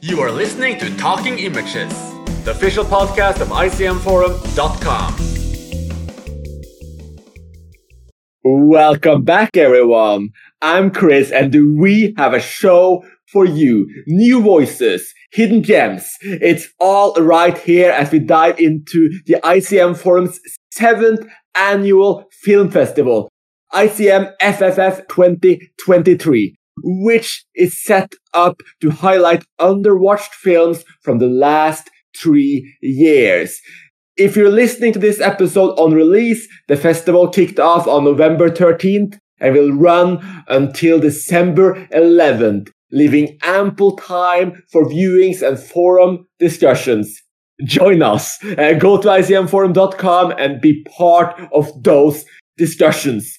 You are listening to Talking Images, the official podcast of ICMForum.com. Welcome back, everyone. I'm Chris, and we have a show for you. New voices, hidden gems. It's all right here as we dive into the ICM Forum's seventh annual film festival, ICM FFF 2023, which is set up to highlight underwatched films from the last three years. If you're listening to this episode on release, the festival kicked off on November 13th and will run until December 11th, leaving ample time for viewings and forum discussions. Join us. Uh, go to icmforum.com and be part of those discussions.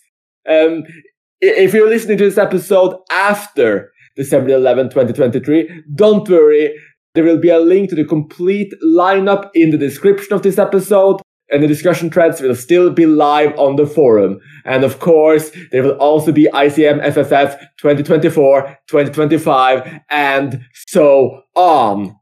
Um, if you're listening to this episode after December 11, 2023, don't worry. There will be a link to the complete lineup in the description of this episode, and the discussion threads will still be live on the forum. And of course, there will also be ICM FFF 2024, 2025, and so on.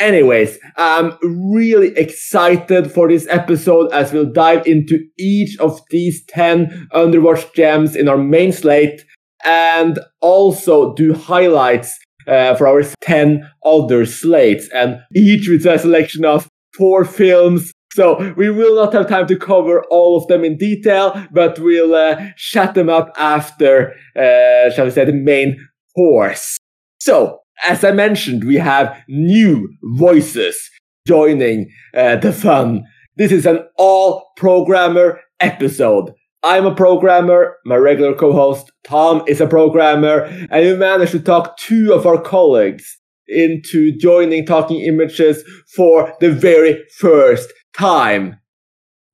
Anyways, I'm really excited for this episode as we'll dive into each of these 10 Underwatch gems in our main slate and also do highlights uh, for our 10 other slates, and each with a selection of four films. So we will not have time to cover all of them in detail, but we'll uh, them up after, uh, shall we say, the main course. So, as I mentioned, we have new voices joining uh, the fun. This is an all programmer episode. I'm a programmer. My regular co-host Tom is a programmer, and we managed to talk two of our colleagues into joining Talking Images for the very first time.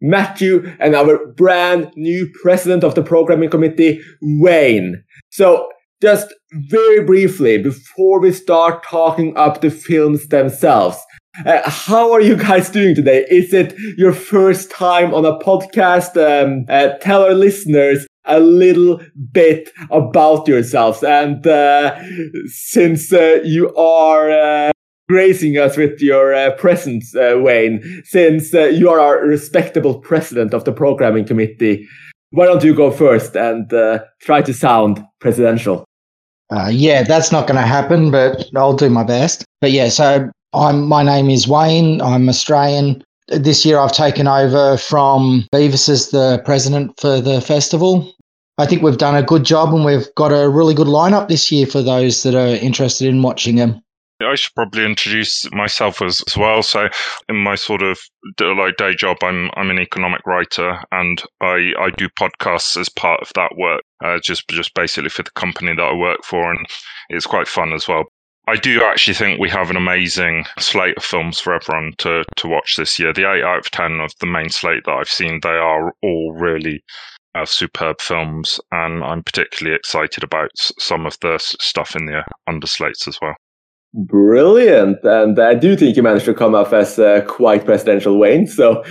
Matthew and our brand new president of the programming committee, Wayne. So just very briefly, before we start talking up the films themselves, uh, how are you guys doing today? Is it your first time on a podcast? Um, uh, tell our listeners a little bit about yourselves. And uh, since uh, you are uh, gracing us with your uh, presence, Wayne, since you are our respectable president of the programming committee, why don't you go first and try to sound presidential? Uh, yeah, that's not going to happen, but I'll do my best. But yeah, so I'm my name is Wayne. I'm Australian. This year I've taken over from Beavis as the president for the festival. I think we've done a good job and we've got a really good lineup this year for those that are interested in watching them. I should probably introduce myself as, as well. So, in my sort of like day job, I'm I'm an economic writer, and I, I do podcasts as part of that work, uh, just just basically for the company that I work for, and it's quite fun as well. I do actually think we have an amazing slate of films for everyone to, to watch this year. The 8 out of 10 of the main slate that I've seen, they are all really uh, superb films. And I'm particularly excited about some of the stuff in the underslates as well. Brilliant. And I do think you managed to come off as uh, quite presidential, Wayne. So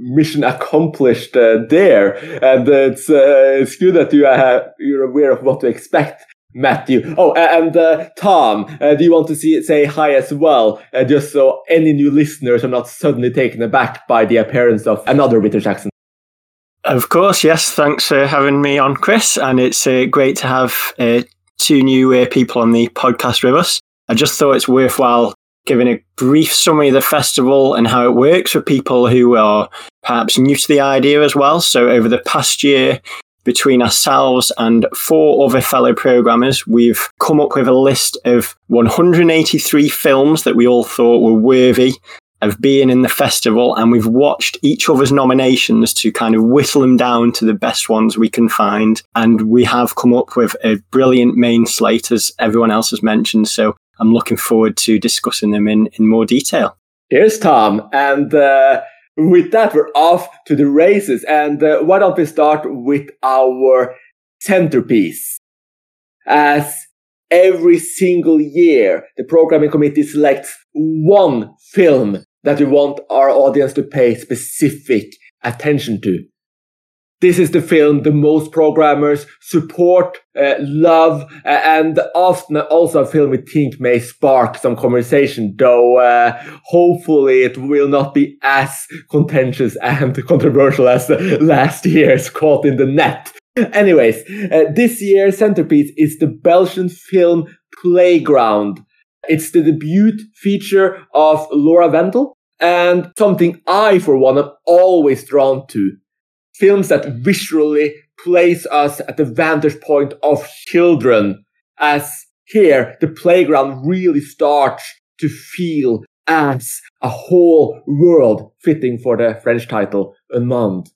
mission accomplished uh, there. And it's, uh, it's good that you are, you're aware of what to expect Matthew. Oh, and uh, Tom, uh, do you want to see, say hi as well? Uh, just so any new listeners are not suddenly taken aback by the appearance of another British accent. Of course, yes. Thanks for having me on, Chris. And it's great to have two new uh, people on the podcast with us. I just thought it's worthwhile giving a brief summary of the festival and how it works for people who are perhaps new to the idea as well. So, over the past year, between ourselves and four other fellow programmers, we've come up with a list of 183 films that we all thought were worthy of being in the festival, and we've watched each other's nominations to kind of whittle them down to the best ones we can find. And we have come up with a brilliant main slate, as everyone else has mentioned. So I'm looking forward to discussing them in, in more detail. Here's Tom, and uh, with that, we're off to the races. And uh, why don't we start with our centerpiece? As every single year, the programming committee selects one film that we want our audience to pay specific attention to. this is the film the most programmers support, uh, love, uh, and often also a film we think may spark some conversation, though uh, hopefully it will not be as contentious and controversial as last year's Caught in the Net. Anyways, uh, this year's centerpiece is the Belgian film Playground. It's the debut feature of Laura Wandel and something I, for one, am always drawn to films that visually place us at the vantage point of children as here the playground really starts to feel as a whole world fitting for the French title Un Monde.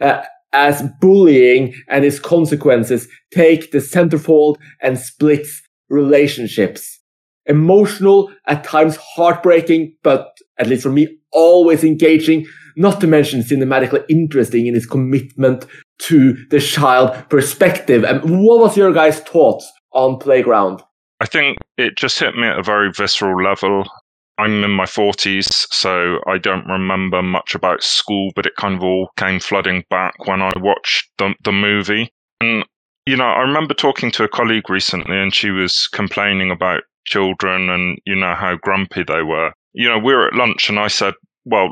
Uh, as bullying and its consequences take the centerfold and splits relationships. Emotional, at times heartbreaking, but at least for me, always engaging not to mention cinematically interesting in its commitment to the child perspective. And what was your guys' thoughts on Playground? I think it just hit me at a very visceral level. I'm in my 40s, so I don't remember much about school, but it kind of all came flooding back when I watched the, the movie. And, you know, I remember talking to a colleague recently, and she was complaining about children and, you know, how grumpy they were. You know, we were at lunch, and I said, well,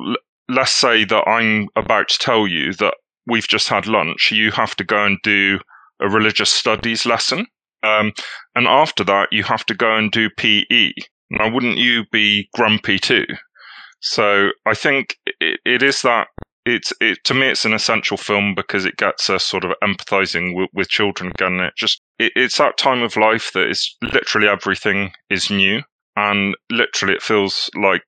let's say that I'm about to tell you that we've just had lunch, you have to go and do a religious studies lesson. Um, and after that, you have to go and do PE. Now, wouldn't you be grumpy too? So I think it, it is that it's it to me it's an essential film because it gets us sort of empathizing with, with children again. It just it, it's that time of life that is literally everything is new, and literally it feels like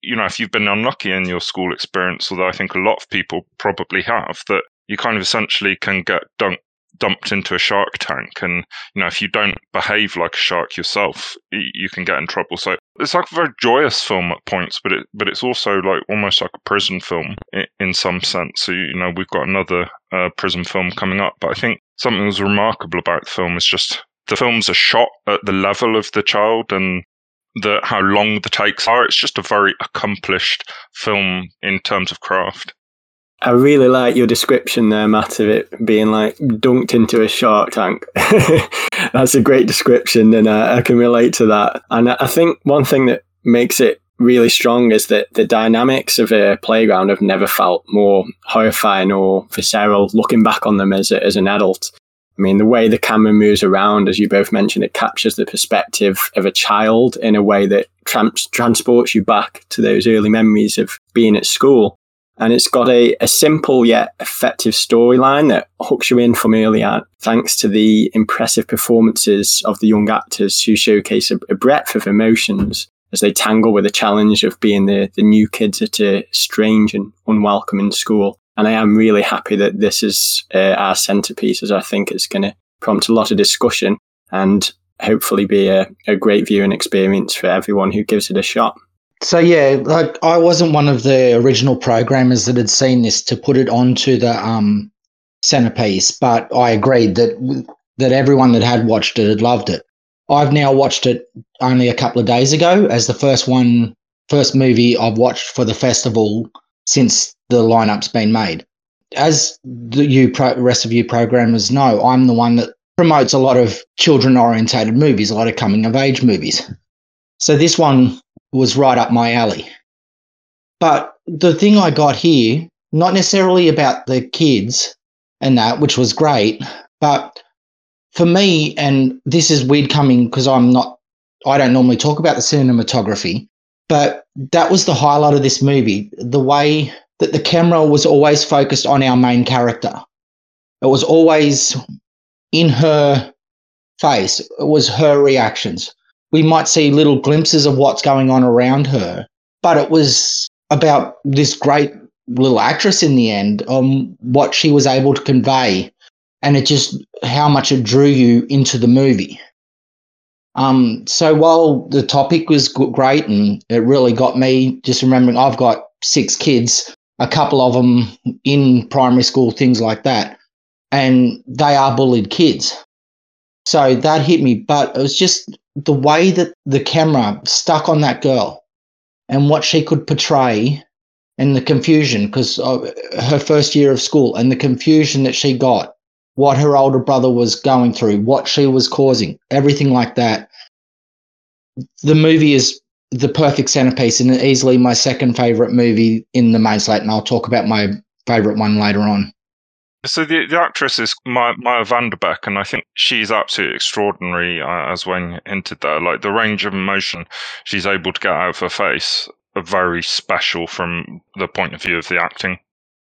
you know, if you've been unlucky in your school experience, although I think a lot of people probably have, that you kind of essentially can get dunked dumped into a shark tank and you know if you don't behave like a shark yourself you can get in trouble so it's like a very joyous film at points but it but it's also like almost like a prison film in, some sense so you know we've got another uh, prison film coming up but i think something that's remarkable about the film is just the films are shot at the level of the child and the how long the takes are. It's just a very accomplished film in terms of craft. I really like your description there, Matt, of it being like dunked into a shark tank. That's a great description, and I, I can relate to that. And I think one thing that makes it really strong is that the dynamics of a playground have never felt more horrifying or visceral looking back on them as, a, as an adult. I mean, the way the camera moves around, as you both mentioned, it captures the perspective of a child in a way that trans- transports you back to those early memories of being at school. And it's got a, a simple yet effective storyline that hooks you in from early on, thanks to the impressive performances of the young actors who showcase a, a breadth of emotions as they tangle with the challenge of being the, the new kids at a strange and unwelcoming school. And I am really happy that this is uh, our centerpiece, as I think it's going to prompt a lot of discussion and hopefully be a, a great viewing experience for everyone who gives it a shot. So yeah, like I wasn't one of the original programmers that had seen this to put it onto the um, centerpiece, but I agreed that that everyone that had watched it had loved it. I've now watched it only a couple of days ago as the first one, first movie I've watched for the festival since the lineup's been made. As the you pro- rest of you programmers know, I'm the one that promotes a lot of children orientated movies, a lot of coming of age movies. So this one was right up my alley. But the thing I got here, not necessarily about the kids and that, which was great, but for me, and this is weird coming because I'm not, I don't normally talk about the cinematography, but that was the highlight of this movie. The way that the camera was always focused on our main character. It was always in her face. It was her reactions. We might see little glimpses of what's going on around her, but it was about this great little actress in the end, um, what she was able to convey, and it just how much it drew you into the movie. Um, so while the topic was great and it really got me, just remembering I've got six kids, a couple of them in primary school, things like that. And they are bullied kids. So that hit me. But it was just the way that the camera stuck on that girl and what she could portray and the confusion because uh, her first year of school and the confusion that she got, what her older brother was going through, what she was causing, everything like that. The movie is the perfect centerpiece and easily my second favorite movie in the main slate, and I'll talk about my favorite one later on. So the, the actress is Maya, Vanderbeque, and I think she's absolutely extraordinary, uh, as Wayne hinted there. Like the range of emotion she's able to get out of her face are very special from the point of view of the acting.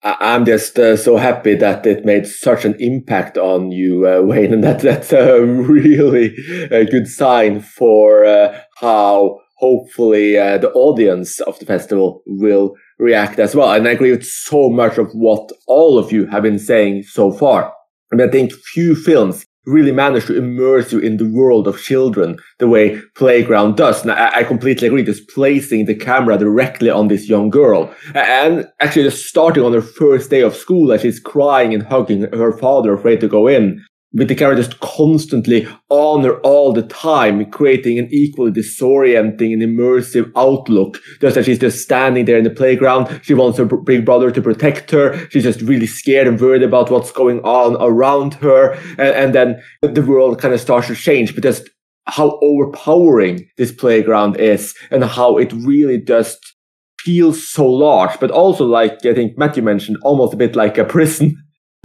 I'm just uh, so happy that it made such an impact on you, uh, Wayne, and that that's a really a good sign for uh, how hopefully uh, the audience of the festival will react as well. And I agree with so much of what all of you have been saying so far. And I think few films really manage to immerse you in the world of children the way Playground does. And I, I, completely agree, just placing the camera directly on this young girl. And actually just starting on her first day of school as she's crying and hugging her father, afraid to go in with the characters constantly on her all the time, creating an equally disorienting and immersive outlook. Just as she's just standing there in the playground, she wants her big brother to protect her. She's just really scared and worried about what's going on around her. And, and then the world kind of starts to change, but just how overpowering this playground is and how it really just feels so large, but also like I think Matthew mentioned, almost a bit like a prison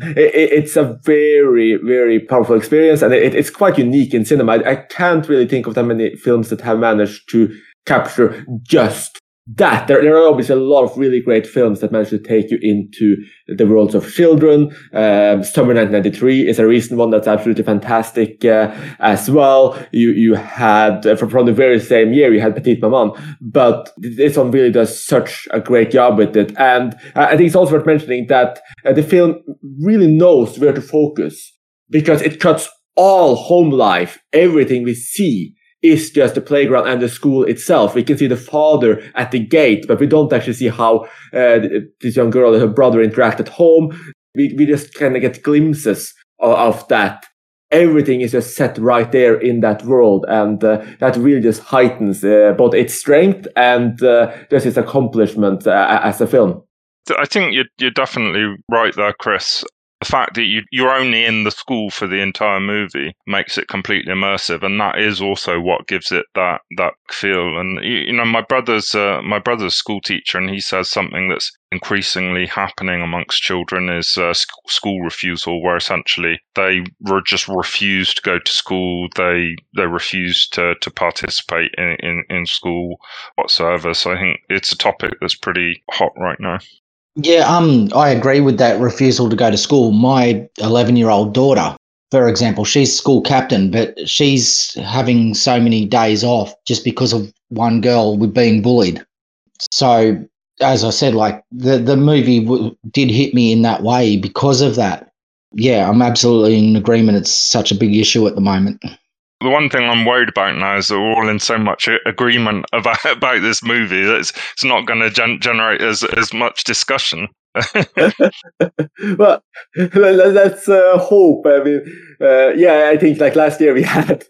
it, it's a very, very powerful experience, and it, it's quite unique in cinema. I, I can't really think of that many films that have managed to capture just that there, there are obviously a lot of really great films that manage to take you into the worlds of children. Um, Summer 1993 is a recent one that's absolutely fantastic uh, as well. You you had uh, from, the very same year you had Petite Maman, but this one really does such a great job with it. And I think it's also worth mentioning that uh, the film really knows where to focus because it cuts all home life, everything we see is just the playground and the school itself. We can see the father at the gate, but we don't actually see how uh, this young girl and her brother interact at home. We, we just kind of get glimpses of, of, that. Everything is just set right there in that world, and uh, that really just heightens uh, both its strength and uh, just its accomplishment uh, as a film. I think you're, you're definitely right there, Chris the fact that you, you're only in the school for the entire movie makes it completely immersive, and that is also what gives it that that feel. And you know, my brother's uh, my brother's school teacher, and he says something that's increasingly happening amongst children is uh, school refusal, where essentially they re- just refuse to go to school, they they refuse to to participate in, in in school whatsoever. So I think it's a topic that's pretty hot right now. Yeah, um, I agree with that refusal to go to school. My 11 year old daughter, for example, she's school captain, but she's having so many days off just because of one girl with being bullied. So, as I said, like the, the movie w- did hit me in that way because of that. Yeah, I'm absolutely in agreement. It's such a big issue at the moment. The one thing I'm worried about now is that we're all in so much agreement about about this movie that it's, it's not going to gen- generate as as much discussion. well, let's uh, hope. I mean, uh, yeah, I think like last year we had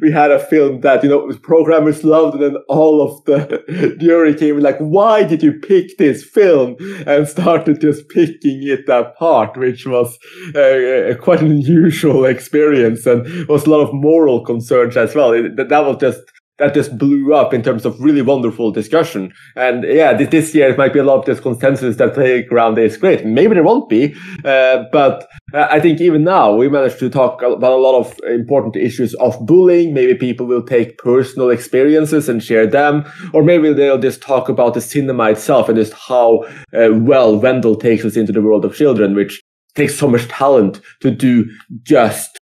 we had a film that you know programmers loved, and then all of the jury came like, "Why did you pick this film?" and started just picking it apart, which was quite an unusual experience, and was a lot of moral concerns as well. It, that was just that just blew up in terms of really wonderful discussion. And yeah, this, year it might be a lot of this consensus that Playground is great. Maybe there won't be, uh, but uh, I think even now we managed to talk about a lot of important issues of bullying. Maybe people will take personal experiences and share them, or maybe they'll just talk about the cinema itself and just how uh, well Wandel takes us into the world of children, which takes so much talent to do just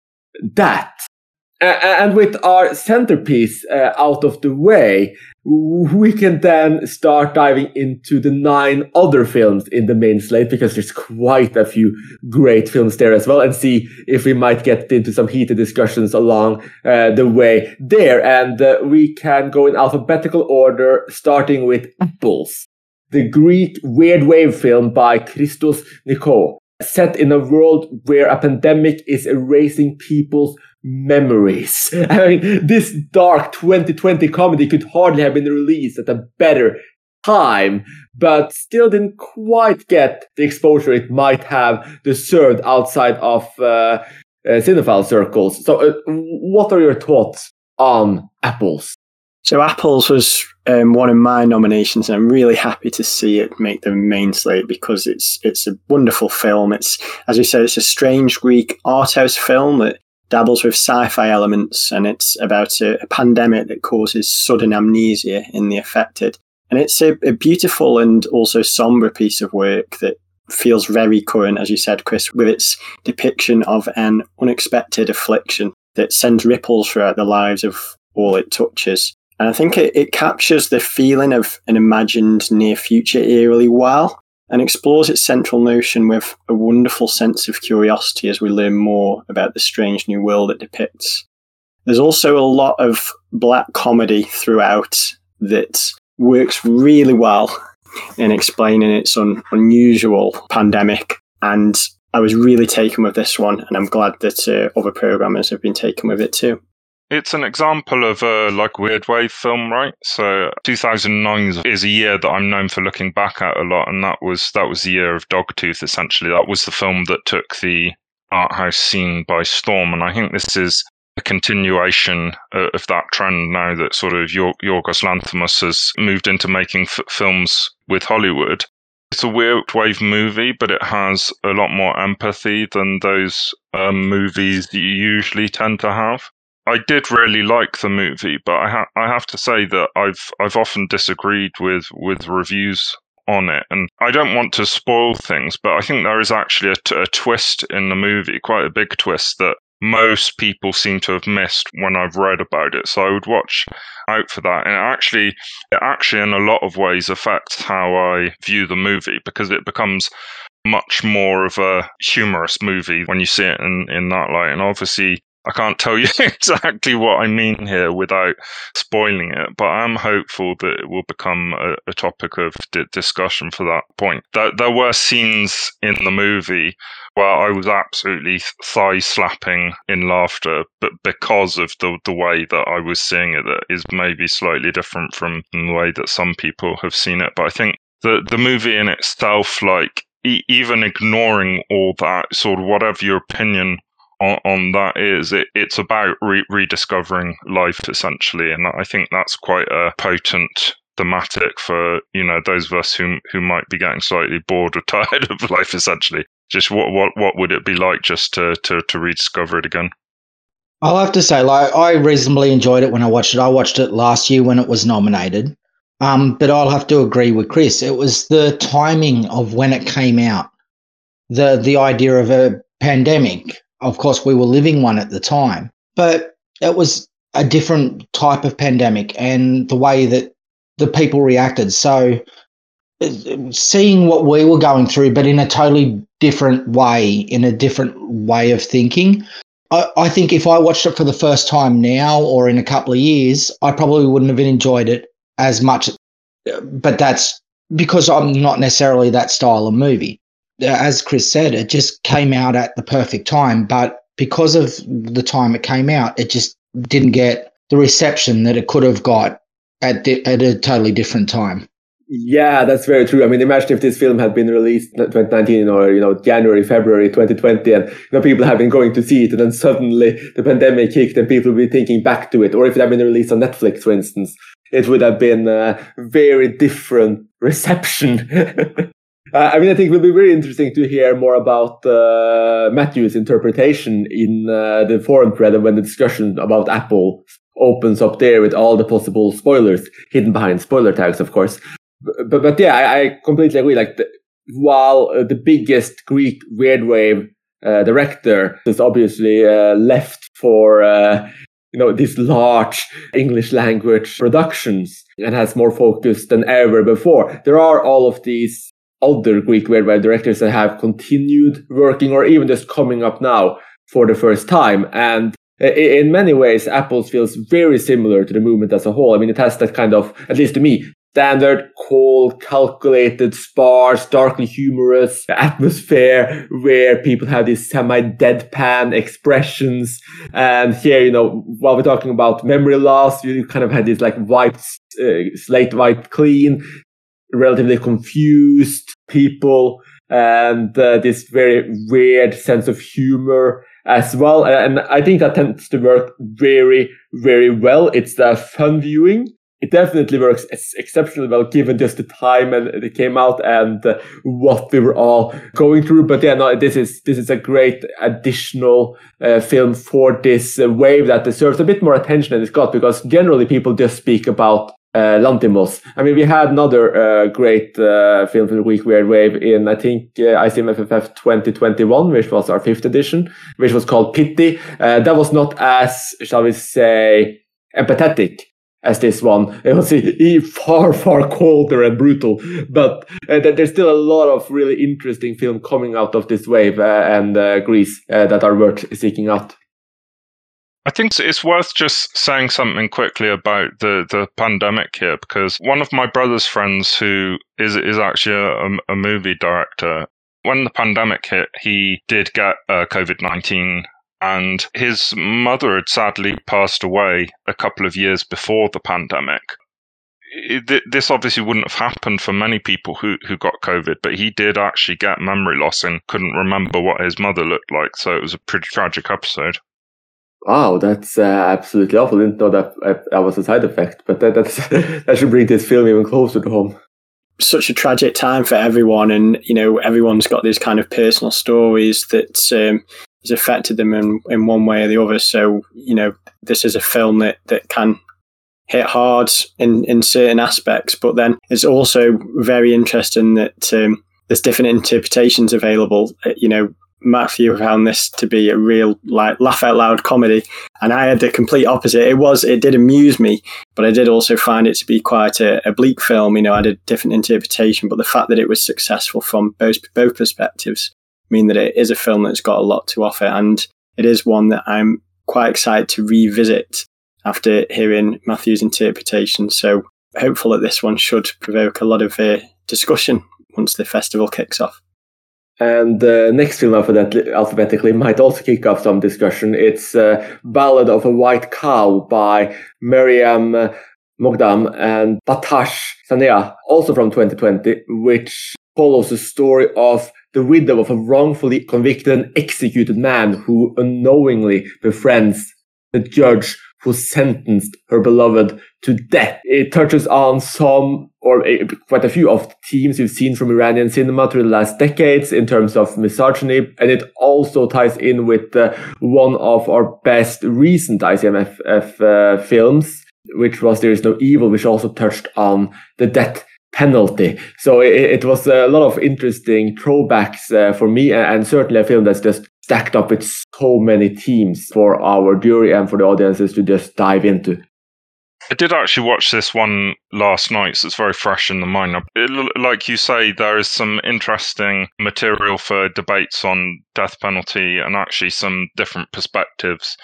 that and with our centerpiece uh, out of the way, we can then start diving into the nine other films in the main slate because there's quite a few great films there as well and see if we might get into some heated discussions along uh, the way there. And uh, we can go in alphabetical order, starting with Apples, the Greek weird wave film by Christos Nikou set in a world where a pandemic is erasing people's memories. I mean, this dark 2020 comedy could hardly have been released at a better time, but still didn't quite get the exposure it might have deserved outside of uh, uh, cinephile circles. So, uh, what are your thoughts on Apples? So, Apples was um, one of my nominations, and I'm really happy to see it make the main slate because it's it's a wonderful film. It's as we said, it's a strange Greek art house film that dabbles with sci-fi elements, and it's about a, a pandemic that causes sudden amnesia in the affected. And it's a, a beautiful and also somber piece of work that feels very current, as you said, Chris, with its depiction of an unexpected affliction that sends ripples throughout the lives of all it touches. And I think it, it captures the feeling of an imagined near future eerily well and explores its central notion with a wonderful sense of curiosity as we learn more about the strange new world it depicts. There's also a lot of black comedy throughout that works really well in explaining its un- unusual pandemic. And I was really taken with this one, and I'm glad that uh, other programmers have been taken with it too. It's an example of a like weird wave film, right? So 2009 is a year that I'm known for looking back at a lot, and that was that was the year of Dogtooth. Essentially, that was the film that took the art house scene by storm, and I think this is a continuation of that trend now that sort of Yorgos Lanthimos has moved into making f- films with Hollywood. It's a weird wave movie, but it has a lot more empathy than those um, movies that you usually tend to have. I did really like the movie, but I, ha- I have to say that I've I've often disagreed with with reviews on it, and I don't want to spoil things, but I think there is actually a, t- a twist in the movie, quite a big twist that most people seem to have missed when I've read about it. So I would watch out for that. And it actually, it actually, in a lot of ways, affects how I view the movie because it becomes much more of a humorous movie when you see it in, in that light. And obviously, I can't tell you exactly what I mean here without spoiling it, but I'm hopeful that it will become a, a topic of di- discussion for that point. There, there were scenes in the movie where I was absolutely thigh slapping in laughter, but because of the, the way that I was seeing it, that is maybe slightly different from the way that some people have seen it. But I think the, the movie in itself, like, even ignoring all that, sort of whatever your opinion on, on that is it, it's about re- rediscovering life essentially, and I think that's quite a potent thematic for you know those of us who who might be getting slightly bored or tired of life essentially. Just what what what would it be like just to to to rediscover it again? I'll have to say, like, I reasonably enjoyed it when I watched it. I watched it last year when it was nominated. Um, but I'll have to agree with Chris. It was the timing of when it came out. The the idea of a pandemic of course, we were living one at the time, but it was a different type of pandemic and the way that the people reacted. So, seeing what we were going through, but in a totally different way, in a different way of thinking. I, think if I watched it for the first time now or in a couple of years, I probably wouldn't have enjoyed it as much. But that's because I'm not necessarily that style of movie Uh, as Chris said, it just came out at the perfect time. But because of the time it came out, it just didn't get the reception that it could have got at, di- at a totally different time. Yeah, that's very true. I mean, imagine if this film had been released in 2019 or, you know, January, February 2020 and, you know, people have been going to see it and then suddenly the pandemic kicked and people will be thinking back to it. Or if it had been released on Netflix, for instance, it would have been a very different reception. Uh, I mean, I think it will be very interesting to hear more about uh, Matthew's interpretation in uh, the forum thread when the discussion about Apple opens up there with all the possible spoilers hidden behind spoiler tags, of course. But, but, but yeah, I, I, completely agree. Like, the, while uh, the biggest Greek weird wave uh, director is obviously uh, left for you know, these large English language productions and has more focus than ever before. There are all of these other Greek weird wave directors that have continued working or even just coming up now for the first time. And in many ways, Apples feels very similar to the movement as a whole. I mean, it has that kind of, at least to me, standard, cold, calculated, sparse, darkly humorous atmosphere where people have these semi-deadpan expressions. And here, you know, while we're talking about memory loss, you kind of had this like wiped, uh, slate wiped clean relatively confused people and uh, this very weird sense of humor as well. And I think that tends to work very, very well. It's a fun viewing. It definitely works exceptionally well given just the time and it came out and uh, what we were all going through. But yeah, no, this is this is a great additional uh, film for this uh, wave that deserves a bit more attention than it's got because generally people just speak about uh, Lanthimos. I mean, we had another uh, great uh, film for the Greek, Weird Wave, in I think uh, ICMFFF 2021, which was our fifth edition, which was called Pity. Uh, that was not as, shall we say, empathetic as this one. It was far, far colder and brutal, but uh, there's still a lot of really interesting film coming out of this wave uh, and uh, Greece uh, that are worth seeking out. I think it's worth just saying something quickly about the, the pandemic here because one of my brother's friends who is is actually a, a movie director. When the pandemic hit, he did get uh, COVID nineteen, and his mother had sadly passed away a couple of years before the pandemic. This obviously wouldn't have happened for many people who, who got COVID, but he did actually get memory loss and couldn't remember what his mother looked like. So it was a pretty tragic episode. Wow, that's uh, absolutely awful. Didn't know that uh, that was a side effect, but that that should bring this film even closer to home. Such a tragic time for everyone, and you know everyone's got these kind of personal stories that um, has affected them in in one way or the other. So you know this is a film that that can hit hard in in certain aspects, but then it's also very interesting that um, there's different interpretations available. Uh, you know, Matthew found this to be a real like laugh out loud comedy, and I had the complete opposite. It was it did amuse me, but I did also find it to be quite a, a bleak film. You know, I had a different interpretation, but the fact that it was successful from both both perspectives mean that it is a film that's got a lot to offer, and it is one that I'm quite excited to revisit after hearing Matthew's interpretation. So hopeful that this one should provoke a lot of uh, discussion once the festival kicks off. And the next film for that alphabetically might also kick off some discussion. It's uh, Ballad of a White Cow by Maryam Moghaddam and Behtash Sanaeeha, also from 2020, which follows the story of the widow of a wrongfully convicted and executed man who unknowingly befriends the judge who sentenced her beloved to death. It touches on some or a, quite a few of the themes we've seen from Iranian cinema through the last decades in terms of misogyny, and it also ties in with uh, one of our best recent ICMF uh, films, which was There Is No Evil, which also touched on the death penalty. So it, it was a lot of interesting throwbacks uh, for me, and certainly a film that's just stacked up with so many themes for our jury and for the audiences to just dive into. I did actually watch this one last night, so it's very fresh in the mind. Like you say, there is some interesting material for debates on death penalty and actually some different perspectives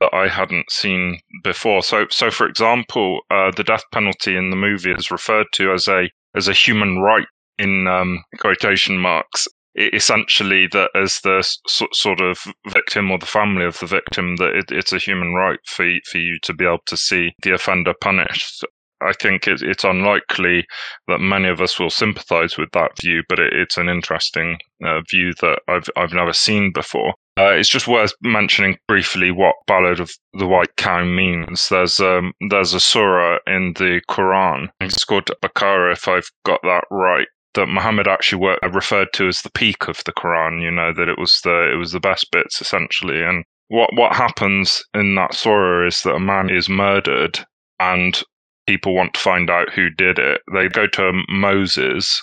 that I hadn't seen before. So, so for example, uh, the death penalty in the movie is referred to as a as a human right in um, quotation marks, essentially that as the sort of victim or the family of the victim that it, it's a human right for for you to be able to see the offender punished. I think it, it's unlikely that many of us will sympathise with that view, but it, it's an interesting uh, view that I've I've never seen before. Uh, it's just worth mentioning briefly what Ballad of the White Cow means. There's um, there's a surah in the Quran. It's called Baqarah, if I've got that right, that Muhammad actually were, referred to as the peak of the Quran. You know that it was the it was the best bits essentially. And what what happens in that surah is that a man is murdered, and people want to find out who did it. They go to Moses,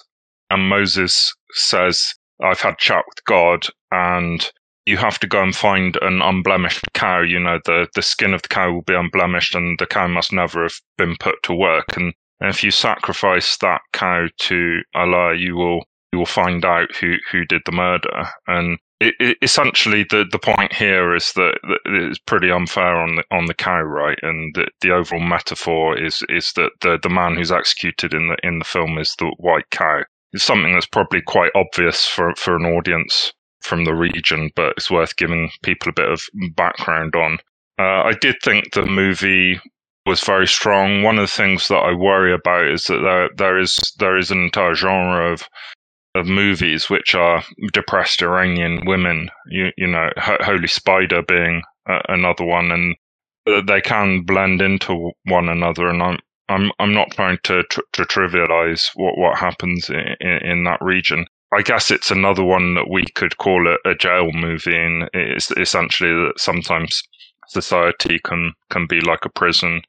and Moses says, "I've had chat with God, and." You have to go and find an unblemished cow. You know, the, the skin of the cow will be unblemished and the cow must never have been put to work. And and if you sacrifice that cow to Allah, you will you will find out who who did the murder. And it, it, essentially, the the point here is that, that it's pretty unfair on the on the cow, right? And the, the overall metaphor is is that the the man who's executed in the in the film is the white cow. It's something that's probably quite obvious for for an audience from the region, but it's worth giving people a bit of background on. Uh, I did think the movie was very strong. One of the things that I worry about is that there there is there is an entire genre of of movies which are depressed Iranian women. You you know, Holy Spider being uh, another one, and they can blend into one another. And I'm I'm I'm not trying to to, to trivialize what what happens in, in, that region. I guess it's another one that we could call it a jail movie, and it's essentially that sometimes society can can be like a prison.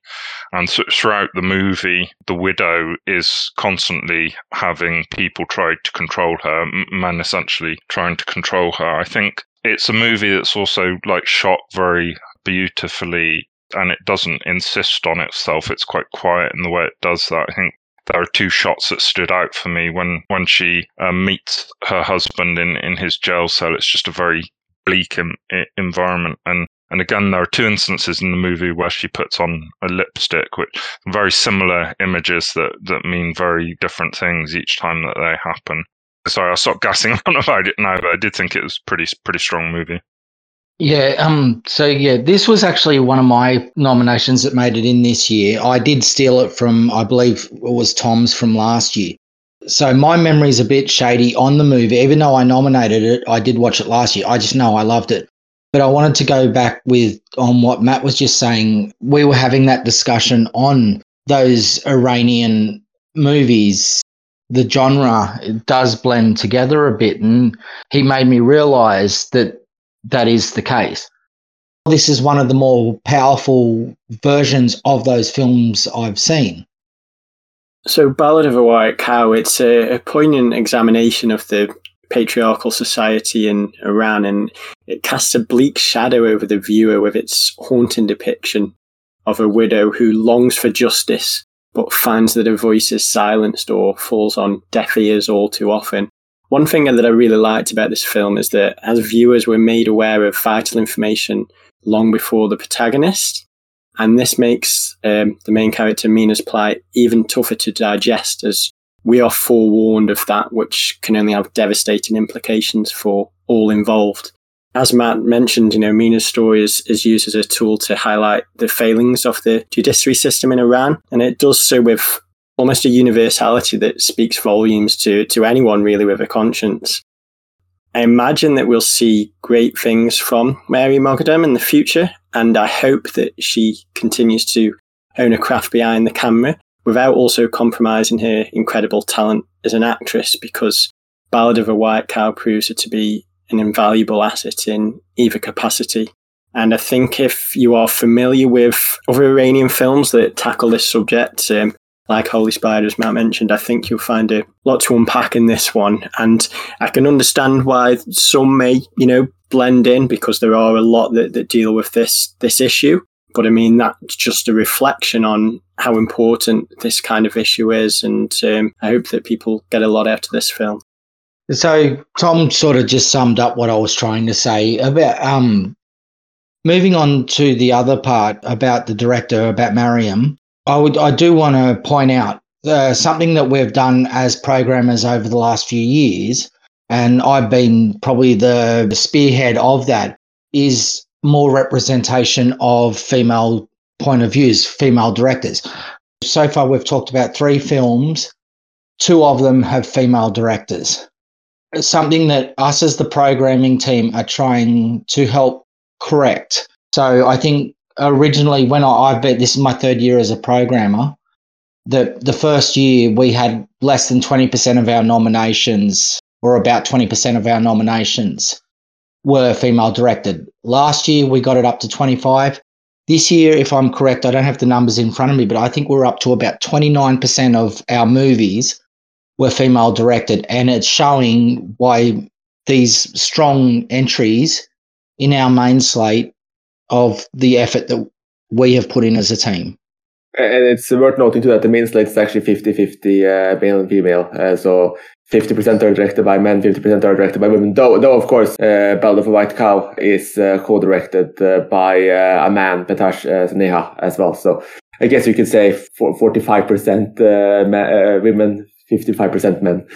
And throughout the movie the widow is constantly having people try to control her men essentially trying to control her. I think it's a movie that's also like shot very beautifully and it doesn't insist on itself. It's quite quiet in the way it does that. I think there are two shots that stood out for me. When when she uh, meets her husband in in his jail cell it's just a very bleak in, in environment. And and again, there are two instances in the movie where she puts on a lipstick, which very similar images that, that mean very different things each time that they happen. Sorry, I'll stop gassing on about it now, but I did think it was pretty pretty strong movie. Yeah, um, so yeah, this was actually one of my nominations that made it in this year. I did steal it from, I believe it was Tom's from last year. So my memory is a bit shady on the movie. Even though I nominated it, I did watch it last year. I just know I loved it. But I wanted to go back with on what Matt was just saying. We were having that discussion on those Iranian movies. The genre does blend together a bit, and he made me realize that that is the case. This is one of the more powerful versions of those films I've seen. So, Ballad of a White Cow, it's a, a poignant examination of the patriarchal society in Iran, and it casts a bleak shadow over the viewer with its haunting depiction of a widow who longs for justice but finds that her voice is silenced or falls on deaf ears all too often. One thing that I really liked about this film is that as viewers we're made aware of vital information long before the protagonist, and this makes um, the main character Mina's plight even tougher to digest as we are forewarned of that, which can only have devastating implications for all involved. As Matt mentioned, you know, Mina's story is, is used as a tool to highlight the failings of the judiciary system in Iran, and it does so with almost a universality that speaks volumes to, to anyone really with a conscience. I imagine that we'll see great things from Maryam Moghaddam in the future, and I hope that she continues to own a craft behind the camera without also compromising her incredible talent as an actress because Ballad of a White Cow proves her to be an invaluable asset in either capacity. And I think if you are familiar with other Iranian films that tackle this subject, um, like Holy Spider, as Matt mentioned, I think you'll find a lot to unpack in this one. And I can understand why some may, you know, blend in because there are a lot that, that deal with this this issue. But I mean, that's just a reflection on how important this kind of issue is. And um, I hope that people get a lot out of this film. So Tom sort of just summed up what I was trying to say about um, moving on to the other part about the director about Maryam. I would I do want to point out uh, something that we've done as programmers over the last few years, and I've been probably the spearhead of that is more representation of female point of views, female directors. So far, we've talked about three films. Two of them have female directors. something that us as the programming team are trying to help correct. So I think originally when I, I've been, this is my third year as a programmer, the, the first year we had less than 20% of our nominations or about 20% of our nominations were female directed. Last year we got it up to 25. This year, if I'm correct, I don't have the numbers in front of me, but I think we're up to about 29% of our movies were female directed. And it's showing why these strong entries in our main slate of the effort that we have put in as a team. And it's worth noting too that the main slate is actually 50 50 uh, male and female. Uh, so 50% are directed by men, 50% are directed by women. Though, though of course, uh, Ballad of a White Cow is uh, co-directed uh, by uh, a man, Behtash uh, as well. So I guess you could say 45% uh, uh, women, 55% men.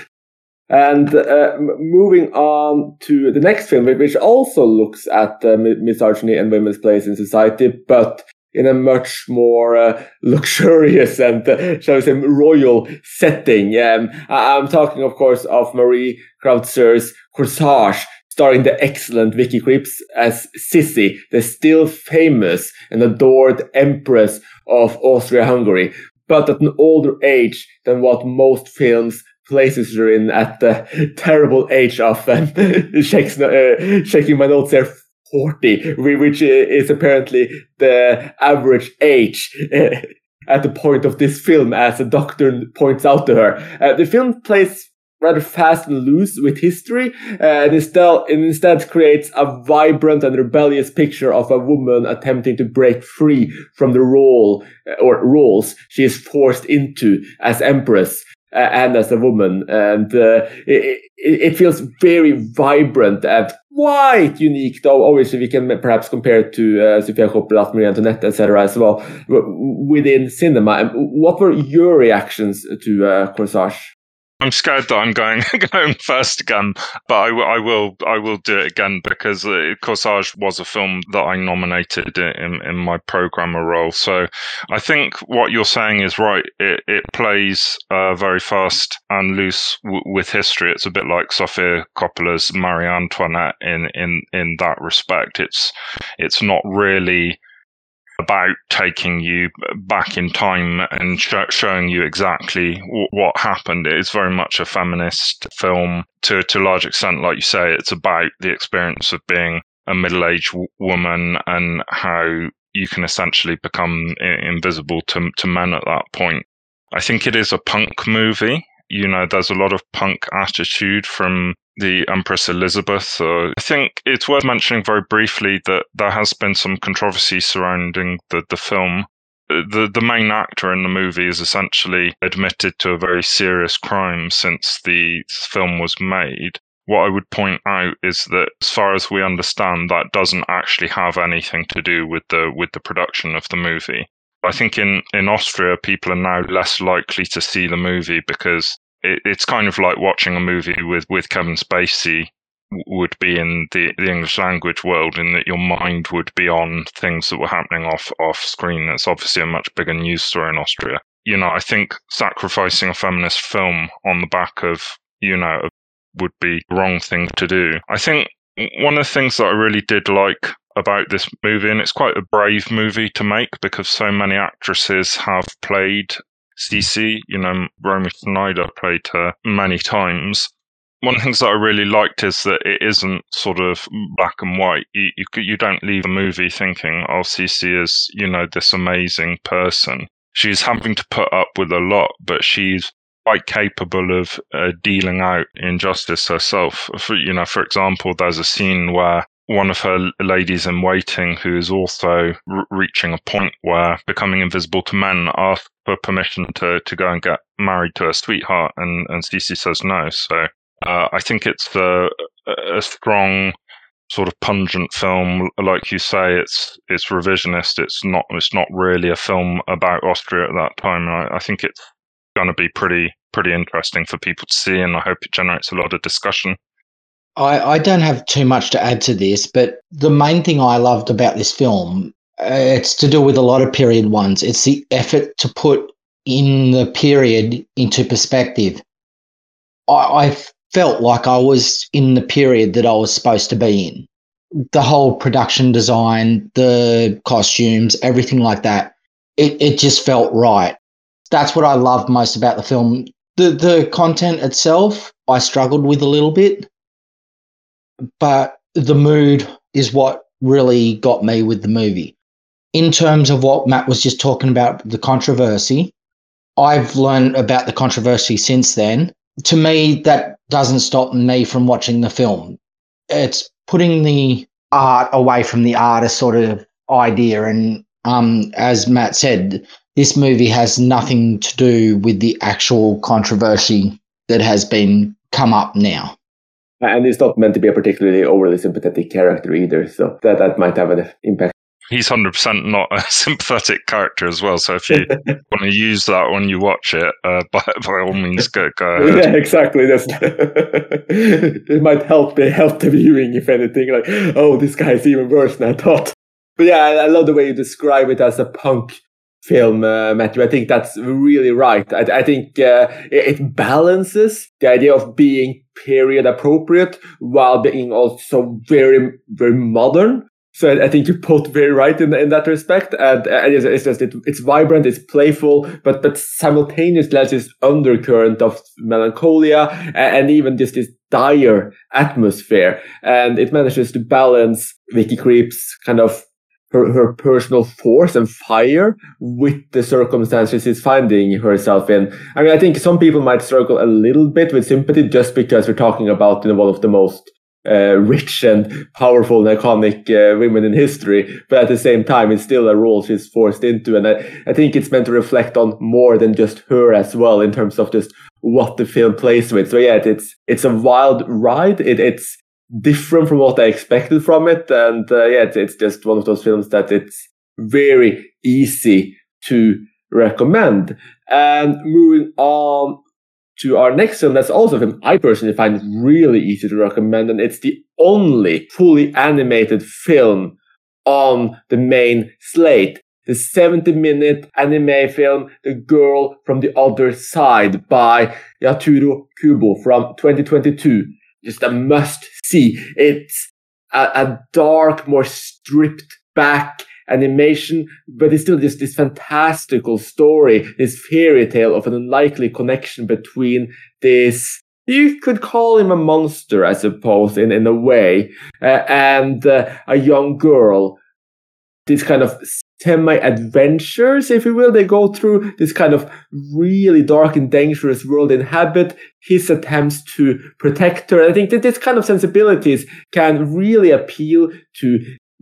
And uh, moving on to the next film, which also looks at misogyny and women's place in society, but in a much more uh, luxurious and, uh, shall we say, royal setting. Um, I- am talking, of course, of Marie Kreutzer's Corsage, starring the excellent Vicky Krieps as Sissi, the still famous and adored Empress of Austria-Hungary, but at an older age than what most films places her in at the terrible age of um, uh, shaking my notes there 40, which is apparently the average age at the point of this film, as the doctor points out to her. Uh, the film plays rather fast and loose with history, uh, and instead, instead creates a vibrant and rebellious picture of a woman attempting to break free from the role uh, or roles she is forced into as empress. And as a woman, and uh, it, it, feels very vibrant and quite unique. Though obviously we can perhaps compare it to uh, Sofia Coppola, Marie Antoinette, etc. as well within cinema. What were your reactions to uh, Corsage? I'm scared that I'm going going first again, but I, I will I will do it again because uh, Corsage was a film that I nominated in, in my programmer role. So I think what you're saying is right. It, it plays uh, very fast and loose w- with history. It's a bit like Sofia Coppola's Marie Antoinette in in in that respect. It's it's not really about taking you back in time and sh- showing you exactly w- what happened. It is very much a feminist film to, to a large extent. Like you say, it's about the experience of being a middle aged w- woman and how you can essentially become I- invisible to, to men at that point. I think it is a punk movie. You know, there's a lot of punk attitude from the Empress Elizabeth. Uh, I think it's worth mentioning very briefly that there has been some controversy surrounding the, the film. The the main actor in the movie is essentially admitted to a very serious crime since the film was made. What I would point out is that, as far as we understand, that doesn't actually have anything to do with the with the production of the movie. I think in, in Austria, people are now less likely to see the movie because it, it's kind of like watching a movie with, with Kevin Spacey would be in the, the English language world in that your mind would be on things that were happening off off screen. It's obviously a much bigger news story in Austria. You know, I think sacrificing a feminist film on the back of, you know, would be the wrong thing to do. I think one of the things that I really did like about this movie, and it's quite a brave movie to make because so many actresses have played Sissi. You know, Romy Schneider played her many times. One of the things that I really liked is that it isn't sort of black and white. You, you, you don't leave a movie thinking, oh, Sissi is, you know, this amazing person. She's having to put up with a lot, but she's quite capable of uh, dealing out injustice herself. For, you know, for example, there's a scene where one of her ladies in waiting who is also r- reaching a point where becoming invisible to men asks for permission to, to go and get married to her sweetheart and, and Sissi says no. So uh, I think it's a, a strong sort of pungent film. Like you say, it's it's revisionist. It's not it's not really a film about Austria at that time. I, I think it's going to be pretty pretty interesting for people to see, and I hope it generates a lot of discussion. I, I don't have too much to add to this, but the main thing I loved about this film, uh, it's to do with a lot of period ones. It's the effort to put in the period into perspective. I, I felt like I was in the period that I was supposed to be in. The whole production design, the costumes, everything like that. It, it just felt right. That's what I loved most about the film. The the content itself, I struggled with a little bit but the mood is what really got me with the movie. In terms of what Matt was just talking about, the controversy, I've learned about the controversy since then. To me, that doesn't stop me from watching the film. It's putting the art away from the artist sort of idea. And um, as Matt said, this movie has nothing to do with the actual controversy that has been come up now and he's not meant to be a particularly overly sympathetic character either, so that that might have an impact. He's hundred percent not a sympathetic character as well. So if you want to use that when you watch it, uh, by, by all means, go go ahead. Yeah, exactly. That's it. Might help the help the viewing if anything. Like, oh, this guy's even worse than I thought. but yeah, I, I, love the way you describe it as a punk film, uh, Matthew. I think that's really right. I, I think uh, it, it, balances the idea of being period appropriate while being also very, very modern. So I, think you put very right in, in that respect. And, and it's, it's, just, it, it's vibrant, it's playful, but, but simultaneously has this undercurrent of melancholia and, and even just this dire atmosphere. And it manages to balance Vicky Krieps kind of her, her personal force and fire with the circumstances she's finding herself in. I mean, I think some people might struggle a little bit with sympathy just because we're talking about, you know, one of the most uh, rich and powerful and iconic uh, women in history. But at the same time, it's still a role she's forced into. And I, I think it's meant to reflect on more than just her as well in terms of just what the film plays with. So yeah, it's, it's a wild ride. It, it's, different from what I expected from it. And uh, yeah, it's, it's just one of those films that it's very easy to recommend. And moving on to our next film, that's also a film I personally find really easy to recommend. And it's the only fully animated film on the main slate. The 70 minute anime film, The Girl from the Other Side by Yutaro Kubo from 2022 just a must see. It's a, a dark, more stripped back animation, but it's still just this fantastical story, this fairy tale of an unlikely connection between this you could call him a monster, I suppose, in, in a way, uh, and uh, a young girl. This kind of semi adventures, if you will. They go through this kind of really dark and dangerous world in Habit, his attempts to protect her. I think that this kind of sensibilities can really appeal to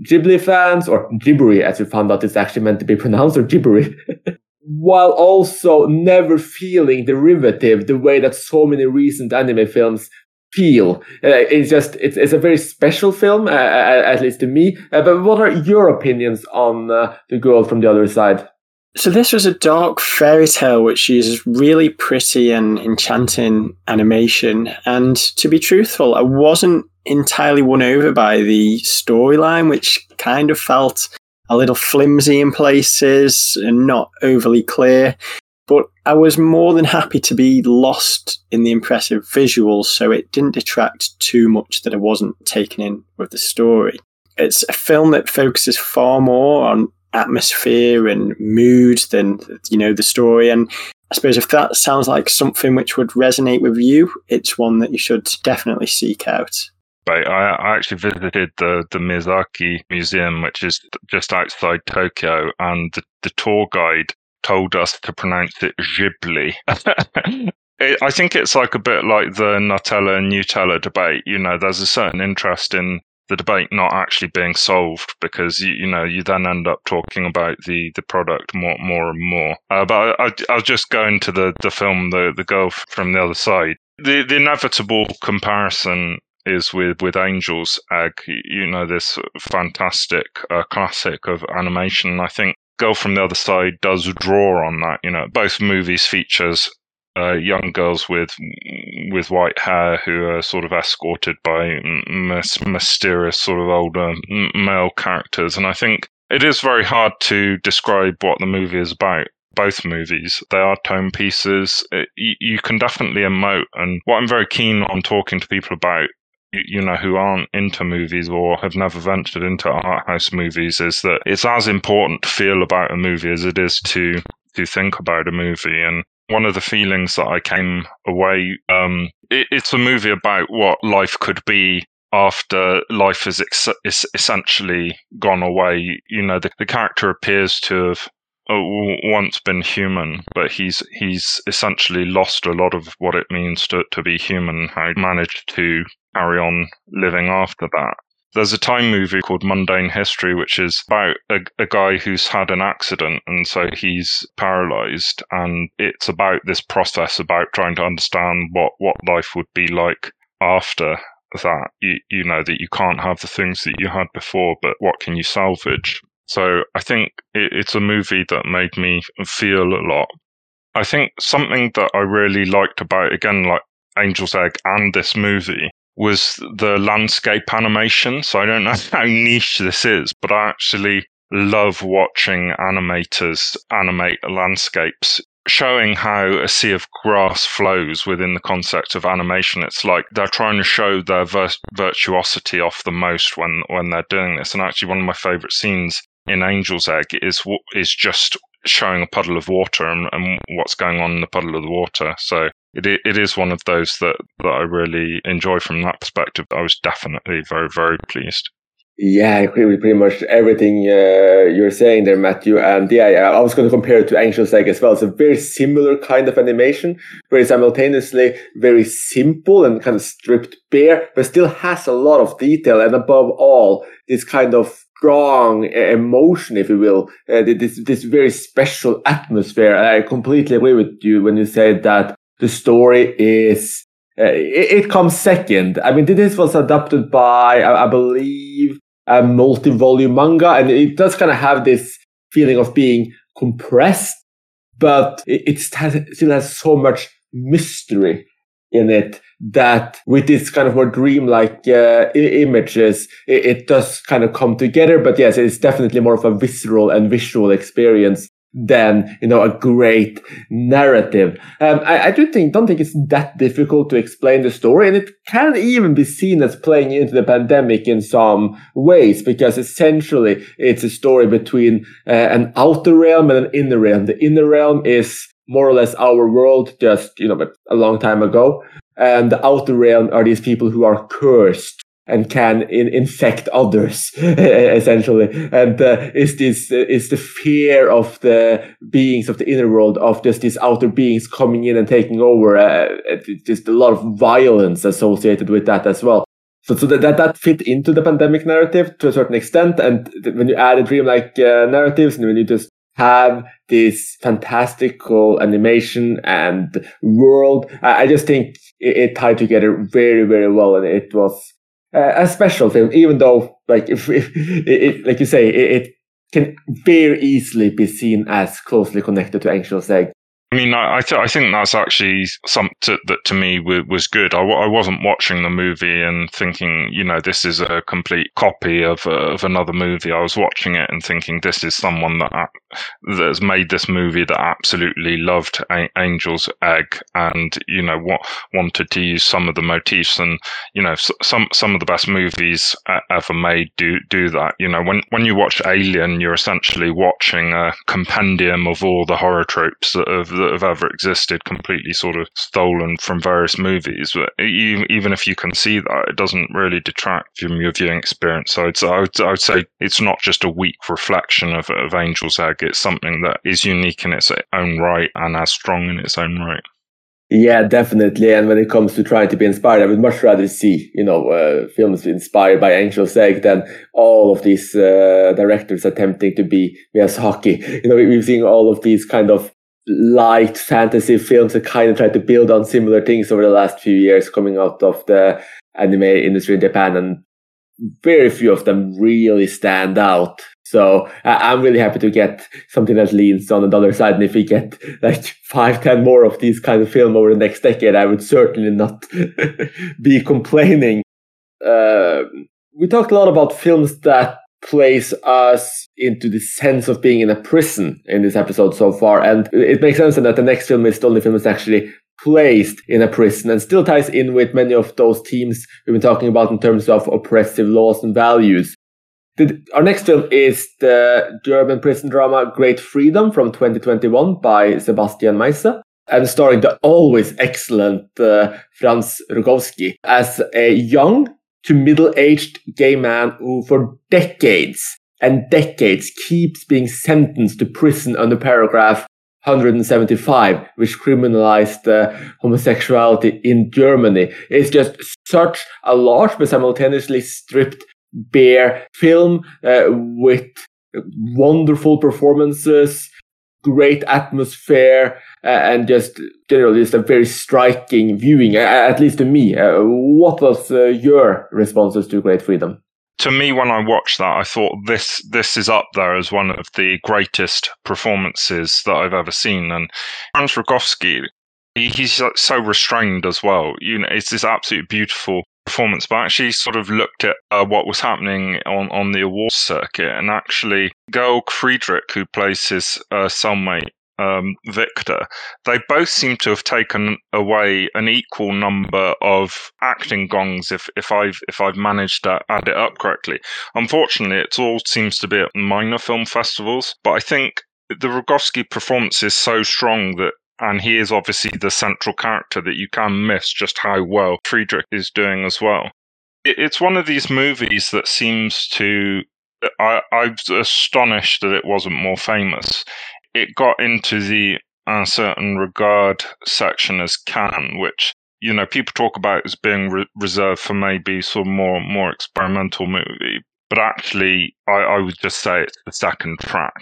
Ghibli fans, or Ghibli, as we found out it's actually meant to be pronounced, or Ghibli. While also never feeling derivative the way that so many recent anime films feel. Uh, it's just it's it's a very special film, uh, uh at least to me. Uh, but what are your opinions on uh, the girl from the other side? So this was a dark fairy tale which uses really pretty and enchanting animation. And to be truthful, I wasn't entirely won over by the storyline, which kind of felt a little flimsy in places and not overly clear. But I was more than happy to be lost in the impressive visuals, so it didn't detract too much that I wasn't taken in with the story. It's a film that focuses far more on atmosphere and mood than you know the story and I suppose if that sounds like something which would resonate with you, it's one that you should definitely seek out. I, I actually visited the, the Miyazaki Museum, which is just outside Tokyo, and the, the tour guide told us to pronounce it Ghibli. it, I think it's like a bit like the Nutella and Nutella debate. You know, there's a certain interest in the debate not actually being solved because you, you know you then end up talking about the, the product more more and more. Uh, but I, I, will just go into the, the film the the girl from the other side. The the inevitable comparison is with with Angel's Egg. You know this fantastic uh, classic of animation. I think Girl from the Other Side does draw on that. You know, both movies features uh, young girls with with white hair who are sort of escorted by mysterious sort of older male characters, and I think it is very hard to describe what the movie is about. Both movies, they are tone pieces. It, you, you can definitely emote, and what I'm very keen on talking to people about you know, who aren't into movies or have never ventured into art house movies is that it's as important to feel about a movie as it is to to think about a movie. And one of the feelings that I came away, um, it, it's a movie about what life could be after life is, ex- is essentially gone away. You know, the, the character appears to have Oh, once been human, but he's he's essentially lost a lot of what it means to, to be human. How he managed to carry on living after that. There's a time movie called Mundane History, which is about a, a, guy who's had an accident and so he's paralyzed. And it's about this process about trying to understand what, what life would be like after that. You, you know, that you can't have the things that you had before, but what can you salvage? So I think it, it's a movie that made me feel a lot. I think something that I really liked about, again, like Angel's Egg and this movie was the landscape animation. So I don't know how niche this is, but I actually love watching animators animate landscapes showing how a sea of grass flows within the concept of animation. It's like they're trying to show their vir- virtuosity off the most when when they're doing this. And actually, one of my favorite scenes in Angel's Egg is is just showing a puddle of water and, and what's going on in the puddle of the water. So it it is one of those that that I really enjoy from that perspective. I was definitely very very pleased. Yeah, I agree with pretty much everything uh, you're saying there, Matthew. And yeah, I was going to compare it to Angel's Egg as well. It's a very similar kind of animation, very simultaneously very simple and kind of stripped bare, but still has a lot of detail. And above all, this kind of strong emotion, if you will, uh, this this very special atmosphere. I completely agree with you when you say that the story is uh, it, it, comes second. I mean, this was adapted by, I, I believe, a multi-volume manga, and it does kind of have this feeling of being compressed, but it, it still has so much mystery in it that with this kind of more dreamlike uh, images, it, it, does kind of come together. But yes, it's definitely more of a visceral and visual experience than you know a great narrative. Um, I, I, do think don't think it's that difficult to explain the story, and it can even be seen as playing into the pandemic in some ways because essentially it's a story between uh, an outer realm and an inner realm. The inner realm is more or less our world, just you know, a long time ago, and the outer realm are these people who are cursed and can in, infect others essentially. And uh, is this uh, is the fear of the beings of the inner world of just these outer beings coming in and taking over uh, just a lot of violence associated with that as well. So, so that, that that fit into the pandemic narrative to a certain extent. And when you add a dreamlike uh, narratives and when you just have this fantastical animation and world. I, just think it, tied together very, very well, and it was uh, a special film, even though, like, if, if it, like you say, it, it, can very easily be seen as closely connected to Angel's Egg. I mean, I th- I think that's actually something that to me w- was good. I w- I wasn't watching the movie and thinking, you know, this is a complete copy of uh, of another movie. I was watching it and thinking, this is someone that that has made this movie that absolutely loved a- Angel's Egg and you know what wanted to use some of the motifs and you know some some of the best movies ever made do do that. You know, when when you watch Alien, you're essentially watching a compendium of all the horror tropes that have that have ever existed completely sort of stolen from various movies. But even if you can see that, it doesn't really detract from your viewing experience. So I'd, I would, I would say it's not just a weak reflection of, of Angel's Egg. It's something that is unique in its own right and as strong in its own right. Yeah, definitely. And when it comes to trying to be inspired, I would much rather see, you know, uh, films inspired by Angel's Egg than all of these uh, directors attempting to be Miyazaki. You know, we've seen all of these kind of light fantasy films that kind of try to build on similar things over the last few years coming out of the anime industry in Japan and very few of them really stand out. So I'm really happy to get something that leans on the other side. And if we get like five, ten more of these kind of film over the next decade, I would certainly not be complaining. Uh, we talked a lot about films that place us into the sense of being in a prison in this episode so far. And it makes sense that the next film is the only film that's actually placed in a prison and still ties in with many of those themes we've been talking about in terms of oppressive laws and values. The, our next film is the German prison drama Great Freedom from 2021 by Sebastian Meise and starring the always excellent uh, Franz Rogowski as a young to middle-aged gay man who for decades and decades keeps being sentenced to prison under paragraph 175, which criminalized uh, homosexuality in Germany. It's just such a large but simultaneously stripped bare film uh, with wonderful performances, great atmosphere, uh, and just generally just a very striking viewing, at least to me. Uh, what was uh, your responses to Great Freedom? to me, when I watched that, I thought this this is up there as one of the greatest performances that I've ever seen. And Franz Rogowski, he, he's so restrained as well. You know, it's this absolutely beautiful performance, but actually sort of looked at uh, what was happening on, on the award circuit. And actually, Georg Friedrich, who plays his uh, cellmate um, Victor, they both seem to have taken away an equal number of acting gongs. If if I've if I've managed to add it up correctly, unfortunately, it all seems to be at minor film festivals. But I think the Rogowski performance is so strong that. And he is obviously the central character that you can miss just how well Friedrich is doing as well. It's one of these movies that seems to I, I'm astonished that it wasn't more famous it got into the Un Certain Regard section as Cannes, which you know people talk about as being re- reserved for maybe sort of more more experimental movie, but actually, I, I would just say it's the second track.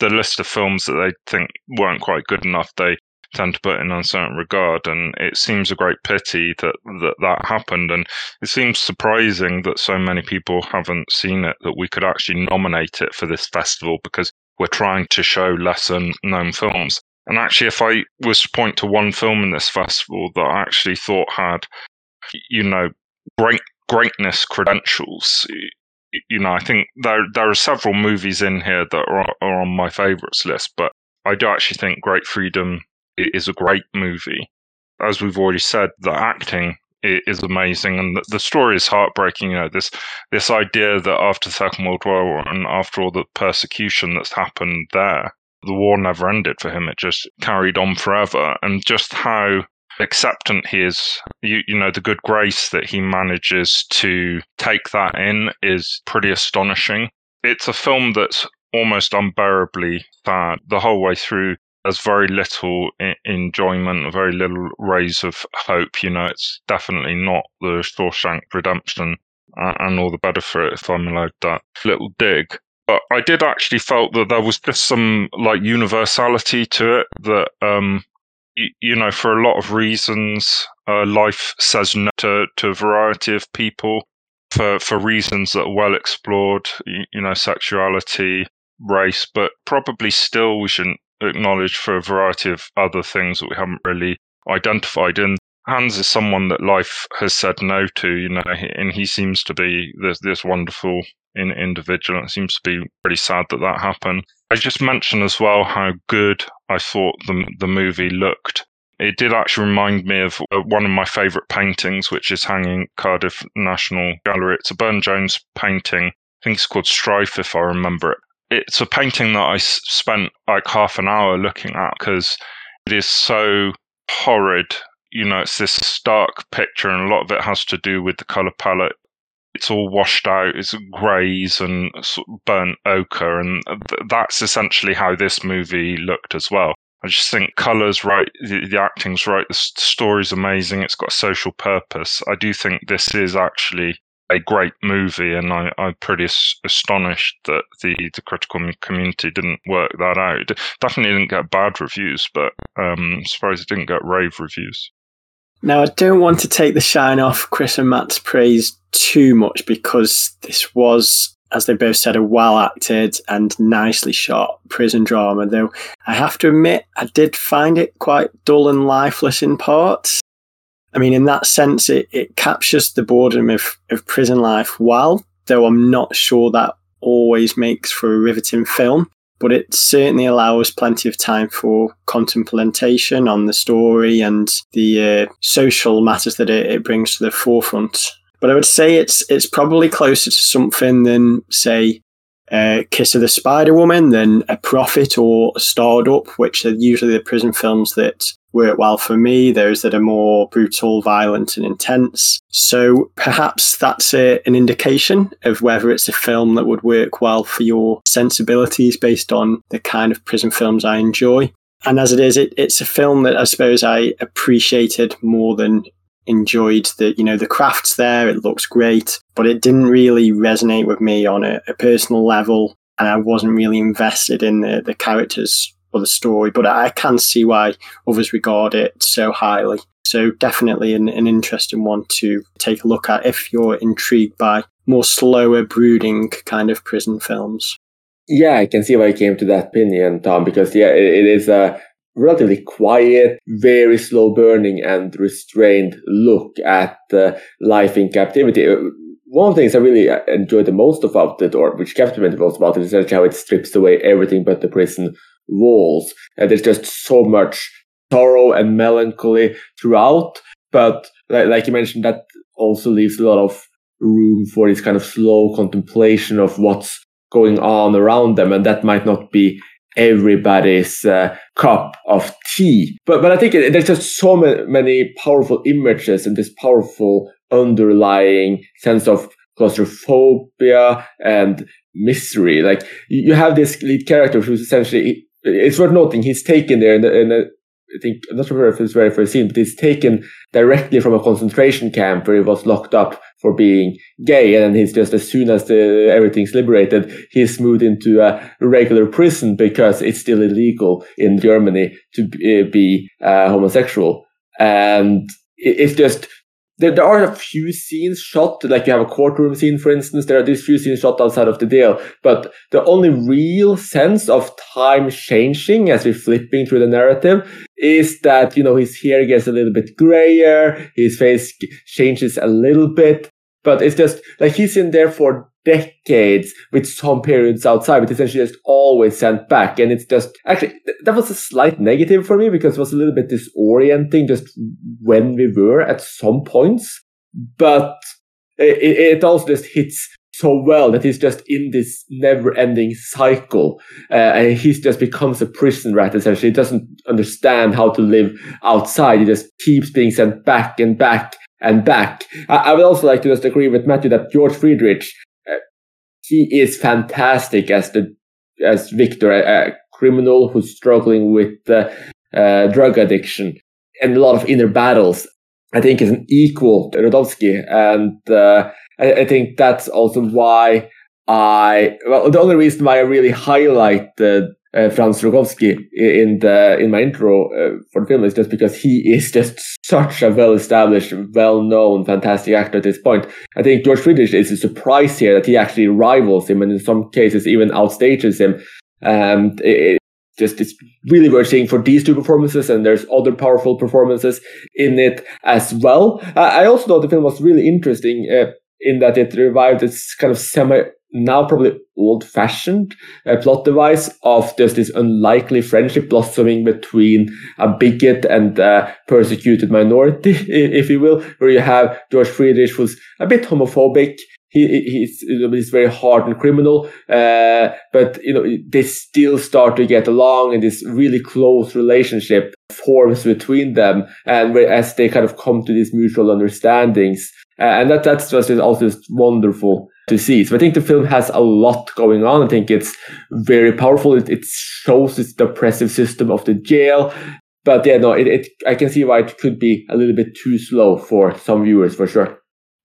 The list of films that they think weren't quite good enough, they tend to put in Un Certain Regard, and it seems a great pity that that, that happened. And it seems surprising that so many people haven't seen it. That we could actually nominate it for this festival because we're trying to show lesser known films. And actually, if I was to point to one film in this festival that I actually thought had, you know, great greatness credentials, you know, I think there there are several movies in here that are, are on my favourites list, but I do actually think Great Freedom is a great movie. As we've already said, the acting is amazing, and the story is heartbreaking. You know, this this idea that after the Second World War and after all the persecution that's happened there, the war never ended for him. It just carried on forever, and just how acceptant he is. You, you know, the good grace that he manages to take that in is pretty astonishing. It's a film that's almost unbearably sad the whole way through there's very little enjoyment, very little rays of hope. You know, it's definitely not the Shawshank Redemption, uh, and all the better for it if I'm allowed that little dig. But I did actually felt that there was just some like universality to it that, um, you, you know, for a lot of reasons, uh, life says no to, to a variety of people for, for reasons that are well explored, you, you know, sexuality, race, but probably still we shouldn't acknowledged for a variety of other things that we haven't really identified. And Hans is someone that life has said no to, you know, and he seems to be this, this wonderful in, individual. It seems to be pretty sad that that happened. I just mentioned as well how good I thought the, the movie looked. It did actually remind me of uh, one of my favourite paintings, which is hanging Cardiff National Gallery. It's a Burne Jones painting. I think it's called Strife, if I remember it it's a painting that I spent like half an hour looking at because it is so horrid. You know, it's this stark picture, and a lot of it has to do with the color palette. It's all washed out. It's greys and burnt ochre, and th- that's essentially how this movie looked as well. I just think colors right, the, the acting's right, the story's amazing. It's got a social purpose. I do think this is actually a great movie, and I, I'm pretty astonished that the, the critical community didn't work that out. It definitely didn't get bad reviews, but um, I'm surprised it didn't get rave reviews. Now, I don't want to take the shine off Chris and Matt's praise too much because this was, as they both said, a well acted and nicely shot prison drama, though I have to admit, I did find it quite dull and lifeless in parts. I mean, in that sense, it, it captures the boredom of, of prison life well, though I'm not sure that always makes for a riveting film. But it certainly allows plenty of time for contemplation on the story and the uh, social matters that it, it brings to the forefront. But I would say it's it's probably closer to something than, say, uh, Kiss of the Spider Woman than A Prophet or Starred Up, which are usually the prison films that work well for me, those that are more brutal, violent, and intense. So perhaps that's a, an indication of whether it's a film that would work well for your sensibilities based on the kind of prison films I enjoy. And as it is, it, it's a film that I suppose I appreciated more than enjoyed the you know the crafts there it looks great but it didn't really resonate with me on a, a personal level and i wasn't really invested in the, the characters or the story, but I can see why others regard it so highly. So definitely an, an interesting one to take a look at if you're intrigued by more slower, brooding kind of prison films. Yeah, I can see why you came to that opinion, Tom, because yeah, it, it is a relatively quiet, very slow burning and restrained look at uh, life in captivity. Uh, one of the things I really uh, enjoyed the most about it, or which captivated most about it, is actually how it strips away everything but the prison walls. And there's just so much sorrow and melancholy throughout. But like you mentioned, that also leaves a lot of room for this kind of slow contemplation of what's going on around them. And that might not be everybody's uh, cup of tea. But but I think there's just so many powerful images and this powerful underlying sense of claustrophobia and misery. Like you have this lead character who's essentially it's worth noting he's taken there in, the, in a I think I'm not sure if it's very first scene, but he's taken directly from a concentration camp where he was locked up for being gay, and he's just as soon as the, everything's liberated, he's moved into a regular prison because it's still illegal in Germany to be uh, homosexual, and it's just there, there are a few scenes shot, like you have a courtroom scene, for instance. There are these few scenes shot outside of the deal, but the only real sense of time changing as we're flipping through the narrative is that, you know, his hair gets a little bit grayer, his face changes a little bit, but it's just like he's in there for decades with some periods outside, but essentially just always sent back. And it's just actually that was a slight negative for me because it was a little bit disorienting just when we were at some points. But it, it also just hits so well that he's just in this never-ending cycle, uh, and he just becomes a prison rat. Essentially, he doesn't understand how to live outside. He just keeps being sent back and back and back. I, I would also like to just agree with Matthew that George Friedrich he is fantastic as the as Victor, a, a criminal who's struggling with uh, uh, drug addiction and a lot of inner battles. I think is an equal to Rogowski, and uh, I, I, think that's also why I well the only reason why I really highlight uh, Franz Rogowski in the in my intro uh, for the film is just because he is just such a well-established, well-known, fantastic actor at this point. I think George Friedrich is a surprise here that he actually rivals him, and in some cases even outstages him. And it, just it's really worth seeing for these two performances, and there's other powerful performances in it as well. I also thought the film was really interesting uh, in that it revived its kind of semi now probably old fashioned uh, plot device of just this unlikely friendship blossoming between a bigot and a persecuted minority, if you will, where you have George Friedrich who's a bit homophobic. He, he's, he's very hardened criminal, uh, but you know they still start to get along, and this really close relationship forms between them, and as they kind of come to these mutual understandings, uh, and that that's just also just wonderful to see. So I think the film has a lot going on. I think it's very powerful. It, it shows its oppressive system of the jail. But yeah, no, it, it, I can see why it could be a little bit too slow for some viewers for sure.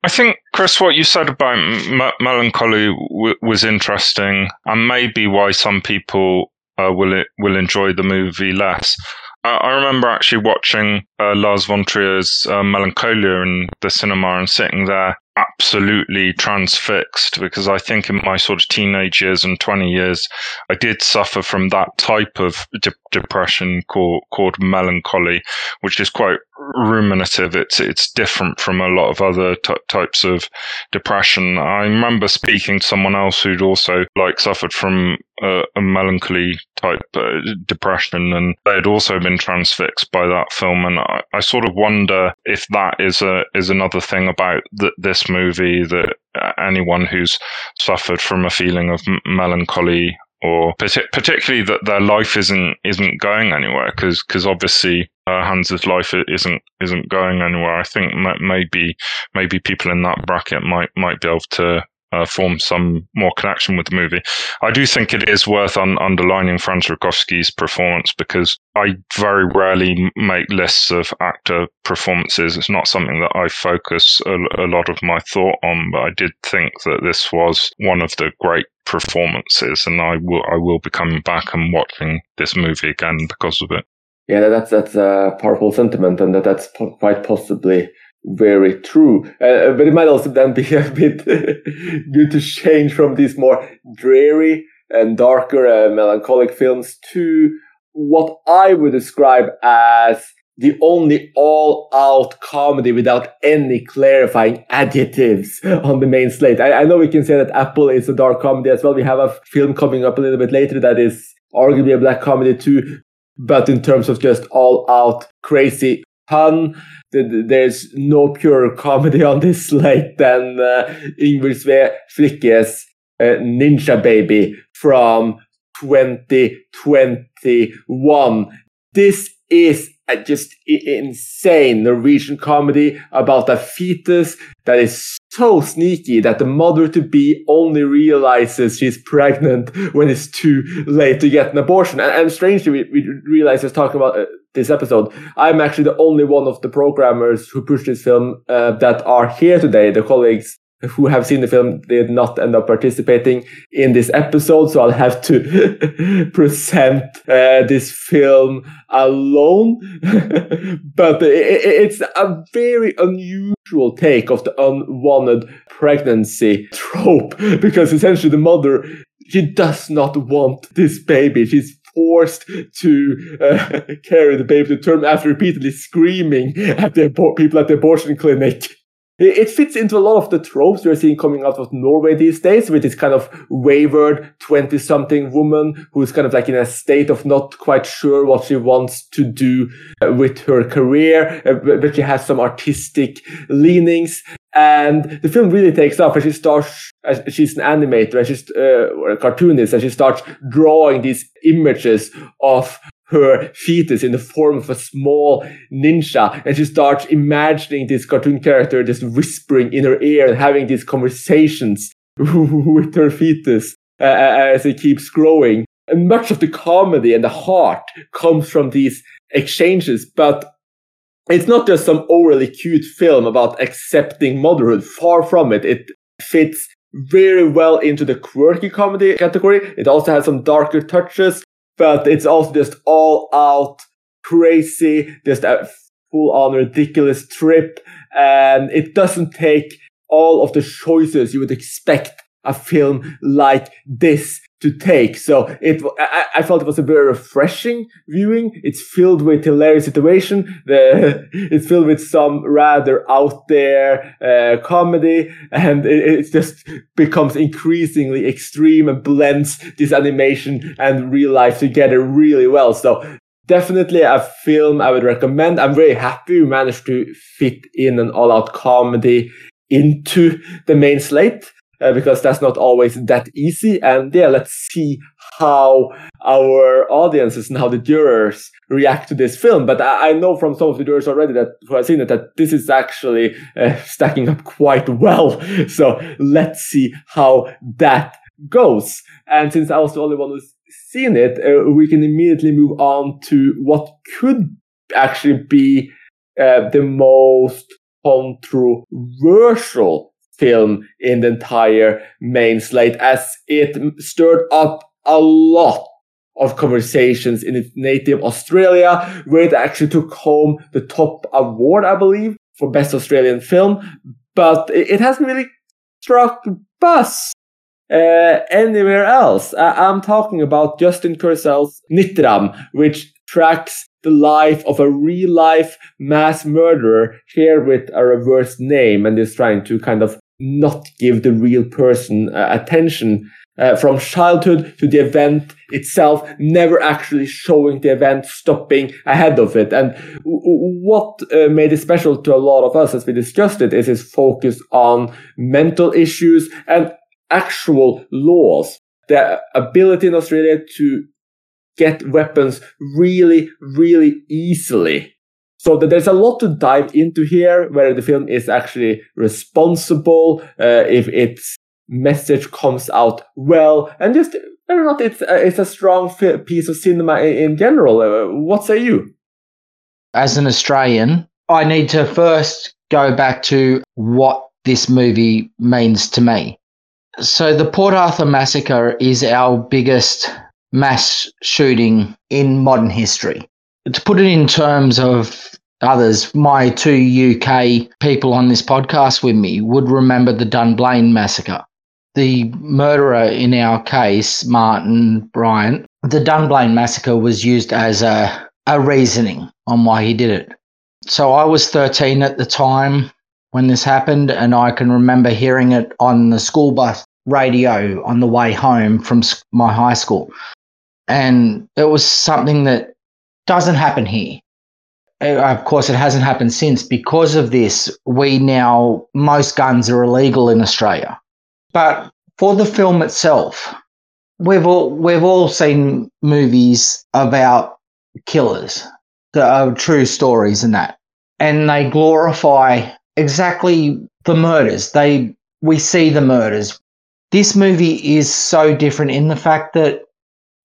I think, Chris, what you said about m- melancholy w- was interesting, and maybe why some people uh, will will enjoy the movie less. I remember actually watching uh, Lars von Trier's uh, Melancholia in the cinema and sitting there absolutely transfixed because I think in my sort of teenage years and 20 years, I did suffer from that type of de- depression called, called melancholy, which is quite ruminative. It's, it's different from a lot of other t- types of depression. I remember speaking to someone else who'd also like suffered from a, a melancholy type uh, depression and they had also been transfixed by that film. And I, I sort of wonder if that is a, is another thing about th- this movie that anyone who's suffered from a feeling of m- melancholy or particularly that their life isn't isn't going anywhere because because obviously uh, Hans's life isn't isn't going anywhere. I think maybe maybe people in that bracket might might be able to uh, form some more connection with the movie. I do think it is worth un- underlining Franz Rogowski's performance because I very rarely make lists of actor performances. It's not something that I focus a, a lot of my thought on, but I did think that this was one of the great performances, and I will I will be coming back and watching this movie again because of it. Yeah, that's that's a powerful sentiment, and that that's po- quite possibly very true. Uh, but it might also then be a bit good to change from these more dreary and darker uh, melancholic films to what I would describe as the only all-out comedy without any clarifying adjectives on the main slate. I, I, know we can say that Apple is a dark comedy as well. We have a film coming up a little bit later that is arguably a black comedy too. But in terms of just all-out crazy fun, there's no pure comedy on this slate than uh, Ingrid Sve uh, Ninja Baby from 2021. This is a just insane Norwegian comedy about a fetus that is so sneaky that the mother to be only realizes she's pregnant when it's too late to get an abortion. And, and strangely, we, we realize just talking about uh, this episode, I'm actually the only one of the programmers who pushed this film uh, that are here today. The colleagues who have seen the film did not end up participating in this episode, so I'll have to present uh, this film alone. but it, it's a very unusual take of the unwanted pregnancy trope because essentially the mother she does not want this baby. She's forced to uh, carry the baby to term after repeatedly screaming at the people at the abortion clinic it fits into a lot of the tropes we're seeing coming out of Norway these days with this kind of wayward 20 something woman who's kind of like in a state of not quite sure what she wants to do uh, with her career, uh, but she has some artistic leanings. And the film really takes off as she starts, as she's an animator, as she's, uh, a cartoonist, and she starts drawing these images of her fetus in the form of a small ninja and she starts imagining this cartoon character just whispering in her ear and having these conversations with her fetus uh, uh, as it keeps growing. And much of the comedy and the heart comes from these exchanges, but it's not just some overly cute film about accepting motherhood. Far from it. It fits very well into the quirky comedy category. It also has some darker touches but it's also just all out crazy, just a full on ridiculous trip. And it doesn't take all of the choices you would expect a film like this to take. So it, I, I, felt it was a very refreshing viewing. It's filled with hilarious situation. The, it's filled with some rather out there uh, comedy, and it, it, just becomes increasingly extreme and blends this animation and real life together really well. So definitely a film I would recommend. I'm very happy we managed to fit in an all-out comedy into the main slate uh, because that's not always that easy. And yeah, let's see how our audiences and how the jurors react to this film. But I, I know from some of the jurors already that who have seen it that this is actually uh, stacking up quite well. So let's see how that goes. And since I was the only one who's seen it, uh, we can immediately move on to what could actually be uh, the most controversial film in the entire main slate as it stirred up a lot of conversations in its native Australia, where it actually took home the top award, I believe, for best Australian film. But it hasn't really struck buzz uh, anywhere else. I- am talking about Justin Kurzel's Nitram, which tracks the life of a real life mass murderer here with a reversed name and is trying to kind of not give the real person uh, attention uh, from childhood to the event itself, never actually showing the event, stopping ahead of it. And w- what uh, made it special to a lot of us as we discussed it is his focus on mental issues and actual laws. The ability in Australia to get weapons really, really easily so there's a lot to dive into here, where the film is actually responsible, uh, if its message comes out well, and just whether or not it's uh, it's a strong piece of cinema in, in general. Uh, what say you? As an Australian, I need to first go back to what this movie means to me. So the Port Arthur massacre is our biggest mass shooting in modern history to put it in terms of others, my two UK people on this podcast with me would remember the Dunblane massacre. The murderer in our case, Martin Bryant, the Dunblane massacre was used as a, a reasoning on why he did it. So I was 13 at the time when this happened, and I can remember hearing it on the school bus radio on the way home from my high school. And it was something that doesn't happen here. Uh, of course, it hasn't happened since. Because of this, we now, most guns are illegal in Australia. But for the film itself, we've all, we've all seen movies about killers that are true stories and that. And they glorify exactly the murders. They, we see the murders. This movie is so different in the fact that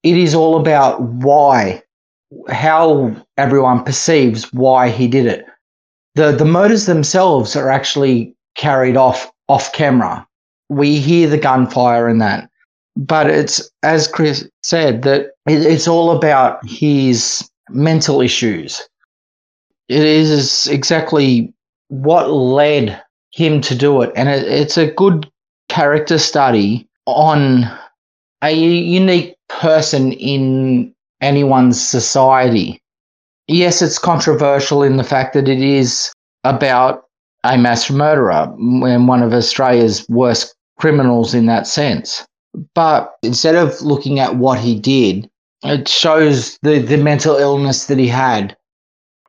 it is all about why how everyone perceives why he did it. The the motors themselves are actually carried off off camera. We hear the gunfire and that. But it's as Chris said, that it, it's all about his mental issues. It is exactly what led him to do it. And it, it's a good character study on a unique person in anyone's society. Yes, it's controversial in the fact that it is about a mass murderer and one of Australia's worst criminals in that sense. But instead of looking at what he did, it shows the, the mental illness that he had.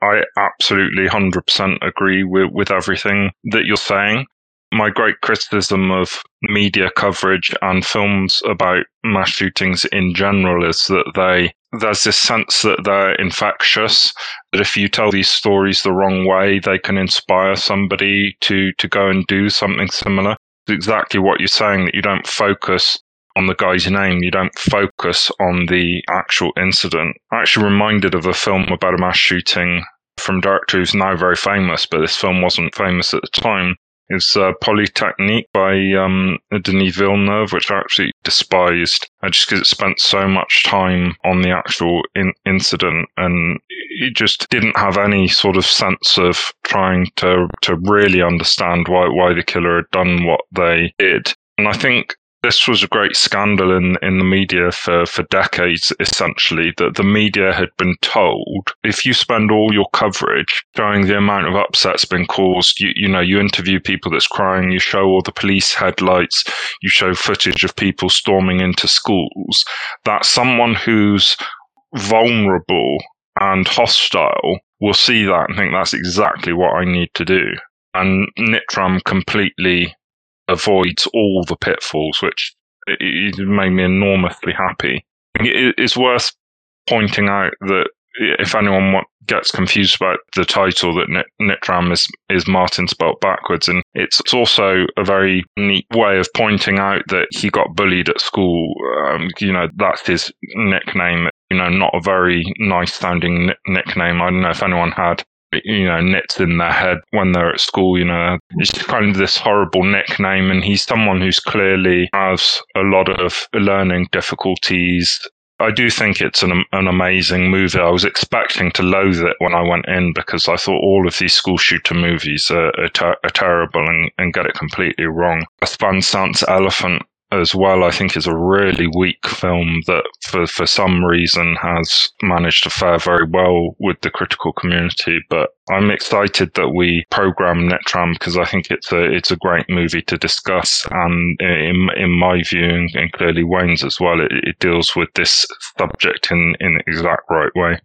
I absolutely 100% agree with, with everything that you're saying my great criticism of media coverage and films about mass shootings in general is that they there's this sense that they're infectious that if you tell these stories the wrong way they can inspire somebody to to go and do something similar. It's exactly what you're saying that you don't focus on the guy's name. You don't focus on the actual incident. I'm actually reminded of a film about a mass shooting from director who's now very famous but this film wasn't famous at the time is uh, Polytechnique by um, Denis Villeneuve, which I actually despised just because it spent so much time on the actual in- incident and it just didn't have any sort of sense of trying to to really understand why why the killer had done what they did. And I think this was a great scandal in, in the media for, for decades, essentially, that the media had been told if you spend all your coverage showing the amount of upset's been caused, you, you know, you interview people that's crying, you show all the police headlights, you show footage of people storming into schools, that someone who's vulnerable and hostile will see that and think that's exactly what I need to do. And Nitram completely avoids all the pitfalls, which it made me enormously happy. It's worth pointing out that if anyone gets confused about the title, that Nitram is, is Martin spelt backwards, and it's also a very neat way of pointing out that he got bullied at school. Um, you know, that's his nickname. You know, not a very nice sounding nickname. I don't know if anyone had you know, nits in their head when they're at school, you know. It's kind of this horrible nickname, and he's someone who's clearly has a lot of learning difficulties. I do think it's an an amazing movie. I was expecting to loathe it when I went in because I thought all of these school shooter movies are, are, ter- are terrible and, and get it completely wrong. Van Sant's Elephant as well, I think is a really weak film that for, for some reason has managed to fare very well with the critical community. But I'm excited that we program Nitram because I think it's a it's a great movie to discuss. And in in my view, and clearly Wayne's as well, it, it deals with this subject in in the exact right way.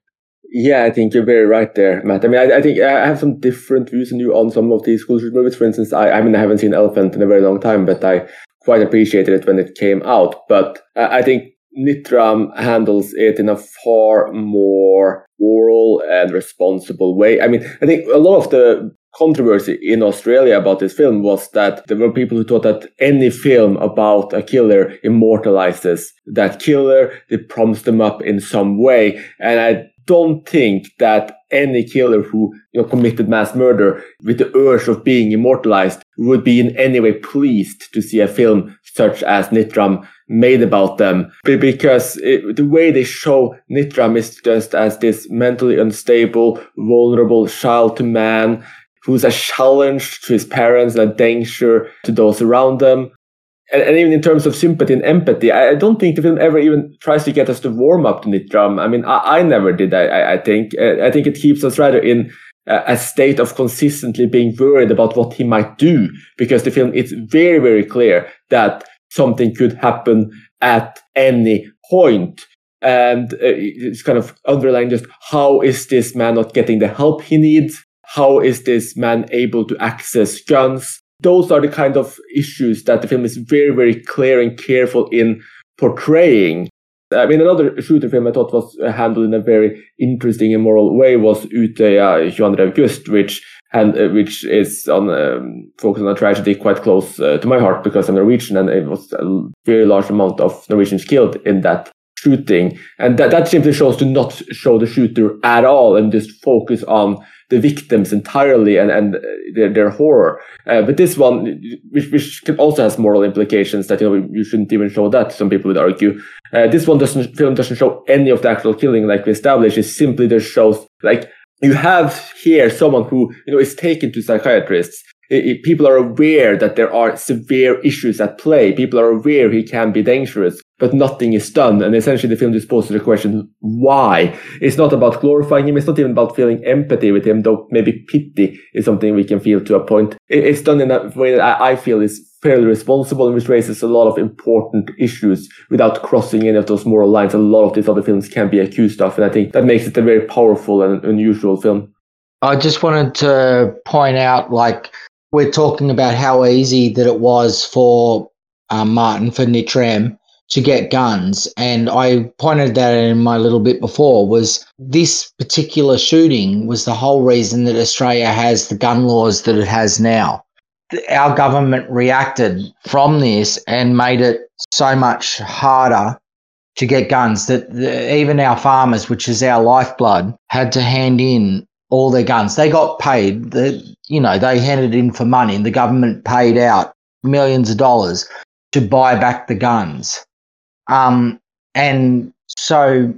Yeah, I think you're very right there, Matt. I mean, I, I, think I have some different views than you on some of these school shoot movies. For instance, I, I mean, I haven't seen Elephant in a very long time, but I quite appreciated it when it came out. But I think Nitram handles it in a far more moral and responsible way. I mean, I think a lot of the controversy in Australia about this film was that there were people who thought that any film about a killer immortalizes that killer, they prompts them up in some way. And I don't think that any killer who you know, committed mass murder with the urge of being immortalized would be in any way pleased to see a film such as Nitram made about them. Because it, the way they show Nitram is just as this mentally unstable, vulnerable child to man who's a challenge to his parents and a danger to those around them. and, and, even in terms of sympathy and empathy, I, I, don't think the film ever even tries to get us to warm up to Nitram. I mean, I, I never did. I, I think. I think it keeps us rather in a state of consistently being worried about what he might do because the film it's very very clear that something could happen at any point. And uh, it's kind of underlying just how is this man not getting the help he needs? How is this man able to access guns? Those are the kind of issues that the film is very, very clear and careful in portraying. I mean, another shooter film I thought was handled in a very interesting and moral way was Utøya 22. August, which and uh, which is on um, focused on a tragedy quite close uh, to my heart because I'm Norwegian and it was a very large amount of Norwegians killed in that shooting. And that, that simply shows to not show the shooter at all and just focus on the victims entirely and, and uh, their, their horror. Uh, but this one, which, which also has moral implications that, you know, you shouldn't even show that, some people would argue. Uh, this one doesn't, film doesn't show any of the actual killing like we established. It simply just shows, like, you have here someone who, you know, is taken to psychiatrists people are aware that there are severe issues at play. People are aware he can be dangerous, but nothing is done. And essentially the film just poses the question, why? It's not about glorifying him. It's not even about feeling empathy with him, though maybe pity is something we can feel to a point. It's done in a way that I feel is fairly responsible and which raises a lot of important issues without crossing any of those moral lines. A lot of these other films can be accused of. And I think that makes it a very powerful and unusual film. I just wanted to point out, like, we're talking about how easy that it was for um, Martin for Nitram to get guns, and I pointed that in my little bit before. Was this particular shooting was the whole reason that Australia has the gun laws that it has now. Our government reacted from this and made it so much harder to get guns that the, even our farmers, which is our lifeblood, had to hand in all their guns. They got paid. The, you know, they handed in for money and the government paid out millions of dollars to buy back the guns. Um, and so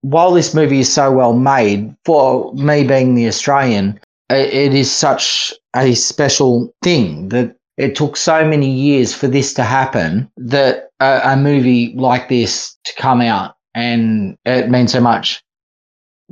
while this movie is so well made, for me being the Australian, it is such a special thing that it took so many years for this to happen that a, a movie like this to come out and it means so much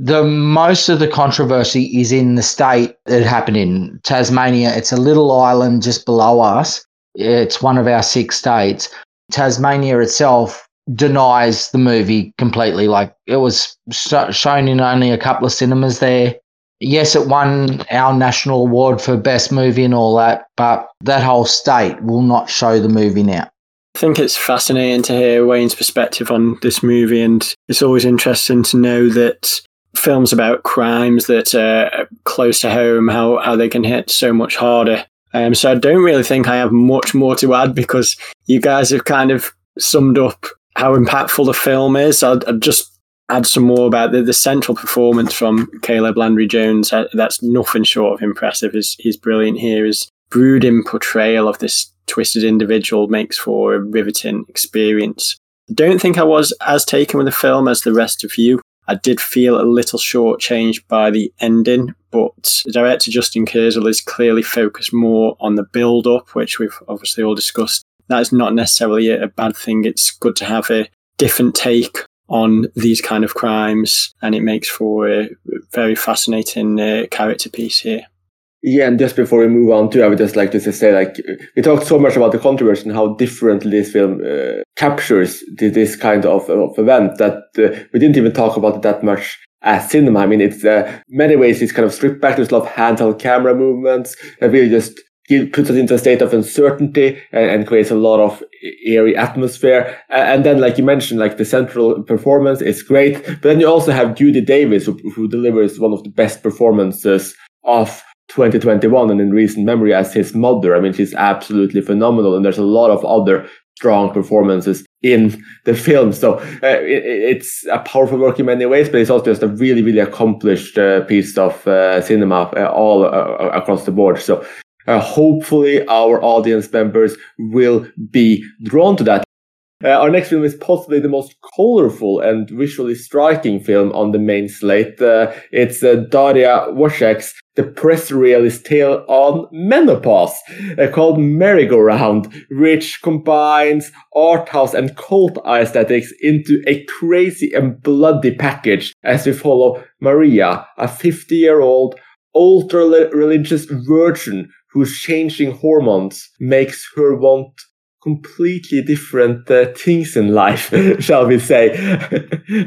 the most of the controversy is in the state it happened in Tasmania. It's a little island just below us. It's one of our six states. Tasmania itself denies the movie completely. Like it was shown in only a couple of cinemas there. Yes, it won our national award for best movie and all that, but that whole state will not show the movie now. I think it's fascinating to hear Wayne's perspective on this movie, and it's always interesting to know that films about crimes that are close to home, how, how they can hit so much harder. Um, so I don't really think I have much more to add because you guys have kind of summed up how impactful the film is. I'll, I'll just add some more about the, the central performance from Caleb Landry Jones. That's nothing short of impressive. He's, he's brilliant here. His brooding portrayal of this twisted individual makes for a riveting experience. I don't think I was as taken with the film as the rest of you. I did feel a little shortchanged by the ending, but director Justin Kurzel is clearly focused more on the build up, which we've obviously all discussed. That is not necessarily a bad thing. It's good to have a different take on these kind of crimes, and it makes for a very fascinating uh, character piece here. Yeah, and just before we move on to, I would just like to say, like, we talked so much about the controversy and how differently this film uh, captures this kind of, of event that uh, we didn't even talk about it that much as cinema. I mean, it's uh, many ways it's kind of stripped back. There's a lot of handheld camera movements that really just puts us into a state of uncertainty and, and creates a lot of eerie atmosphere. And then, like you mentioned, like the central performance is great, but then you also have Judy Davis, who, who delivers one of the best performances of 2021 and in recent memory as his mother. I mean, she's absolutely phenomenal. And there's a lot of other strong performances in the film. So uh, it, it's a powerful work in many ways, but it's also just a really, really accomplished uh, piece of uh, cinema uh, all uh, across the board. So uh, hopefully our audience members will be drawn to that. Uh, our next film is possibly the most colorful and visually striking film on the main slate. Uh, it's uh, Daria Woszek's The Press Realist Tale on Menopause, uh, called Marygoround, which combines art house and cult aesthetics into a crazy and bloody package as we follow Maria, a 50 year old ultra religious virgin whose changing hormones makes her want completely different uh, things in life, shall we say.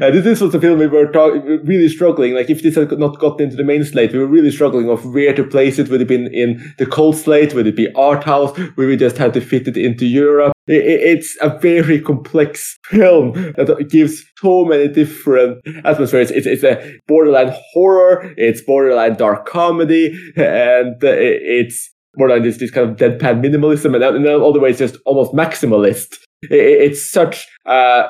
uh, this was a film we were talk- really struggling. Like, if this had not gotten into the main slate, we were really struggling of where to place it. Would it been in the cold slate? Would it be art house? Would we just have to fit it into Europe? It- it's a very complex film that gives so many different atmospheres. It's, it's a borderline horror. It's borderline dark comedy, and uh, it's more than this, this kind of deadpan minimalism, and, then all the way it's just almost maximalist. It, it's such uh,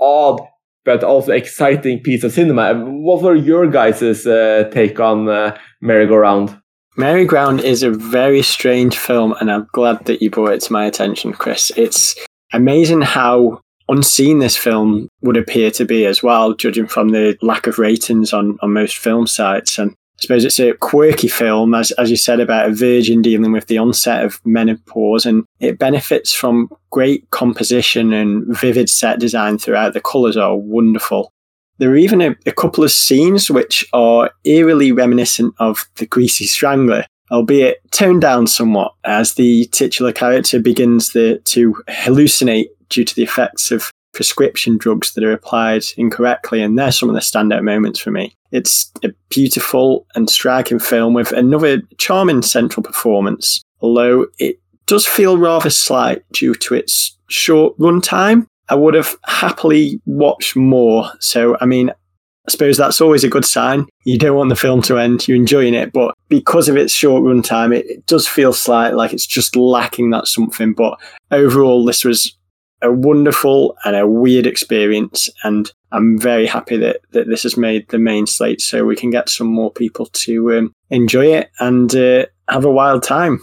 odd but also exciting piece of cinema. What were your guys' uh, take on uh, Marygoround? Marygoround is a very strange film, and I'm glad that you brought it to my attention, Chris. It's amazing how unseen this film would appear to be as well, judging from the lack of ratings on, on most film sites. And suppose it's a quirky film, as, as you said, about a virgin dealing with the onset of menopause, and it benefits from great composition and vivid set design throughout. The colours are wonderful. There are even a, a couple of scenes which are eerily reminiscent of The Greasy Strangler, albeit toned down somewhat as the titular character begins the, to hallucinate due to the effects of prescription drugs that are applied incorrectly. And they're some of the standout moments for me. It's a beautiful and striking film with another charming central performance, although it does feel rather slight due to its short runtime. I would have happily watched more. So, I mean, I suppose that's always a good sign. You don't want the film to end, you're enjoying it, but because of its short runtime, it, it does feel slight like it's just lacking that something. But overall, this was a wonderful and a weird experience. And I'm very happy that, that this has made the main slate so we can get some more people to um, enjoy it and uh, have a wild time.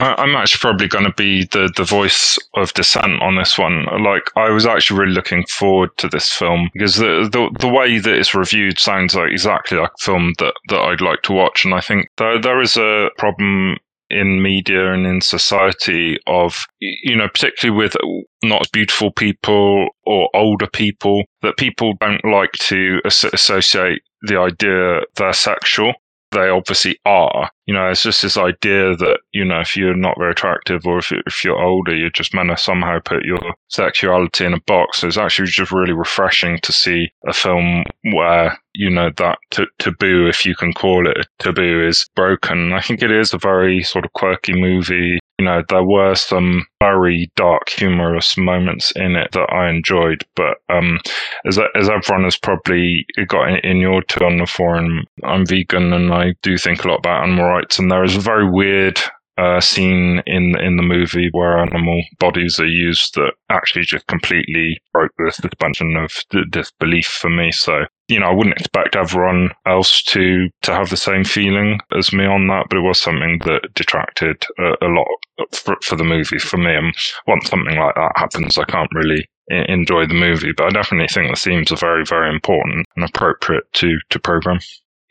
I'm actually probably going to be the, the voice of dissent on this one. Like, I was actually really looking forward to this film because the, the the way that it's reviewed sounds like exactly like a film that, that I'd like to watch. And I think there, there is a problem in media and in society of, you know, particularly with not beautiful people or older people, that people don't like to associate the idea they're sexual they obviously are. You know, it's just this idea that, you know, if you're not very attractive or if, if you're older, you're just meant to somehow put your sexuality in a box. So It's actually just really refreshing to see a film where, you know, that t- taboo, if you can call it a taboo, is broken. I think it is a very sort of quirky movie you know, there were some very dark, humorous moments in it that I enjoyed. But um, as as everyone has probably got in, in your two on the forum, I'm vegan and I do think a lot about animal rights. And there is a very weird uh, scene in in the movie where animal bodies are used that actually just completely broke the suspension of disbelief for me. So you know, I wouldn't expect everyone else to to have the same feeling as me on that, but it was something that detracted a, a lot for, for, the movie for me. And once something like that happens, I can't really enjoy the movie. But I definitely think the themes are very, very important and appropriate to to program.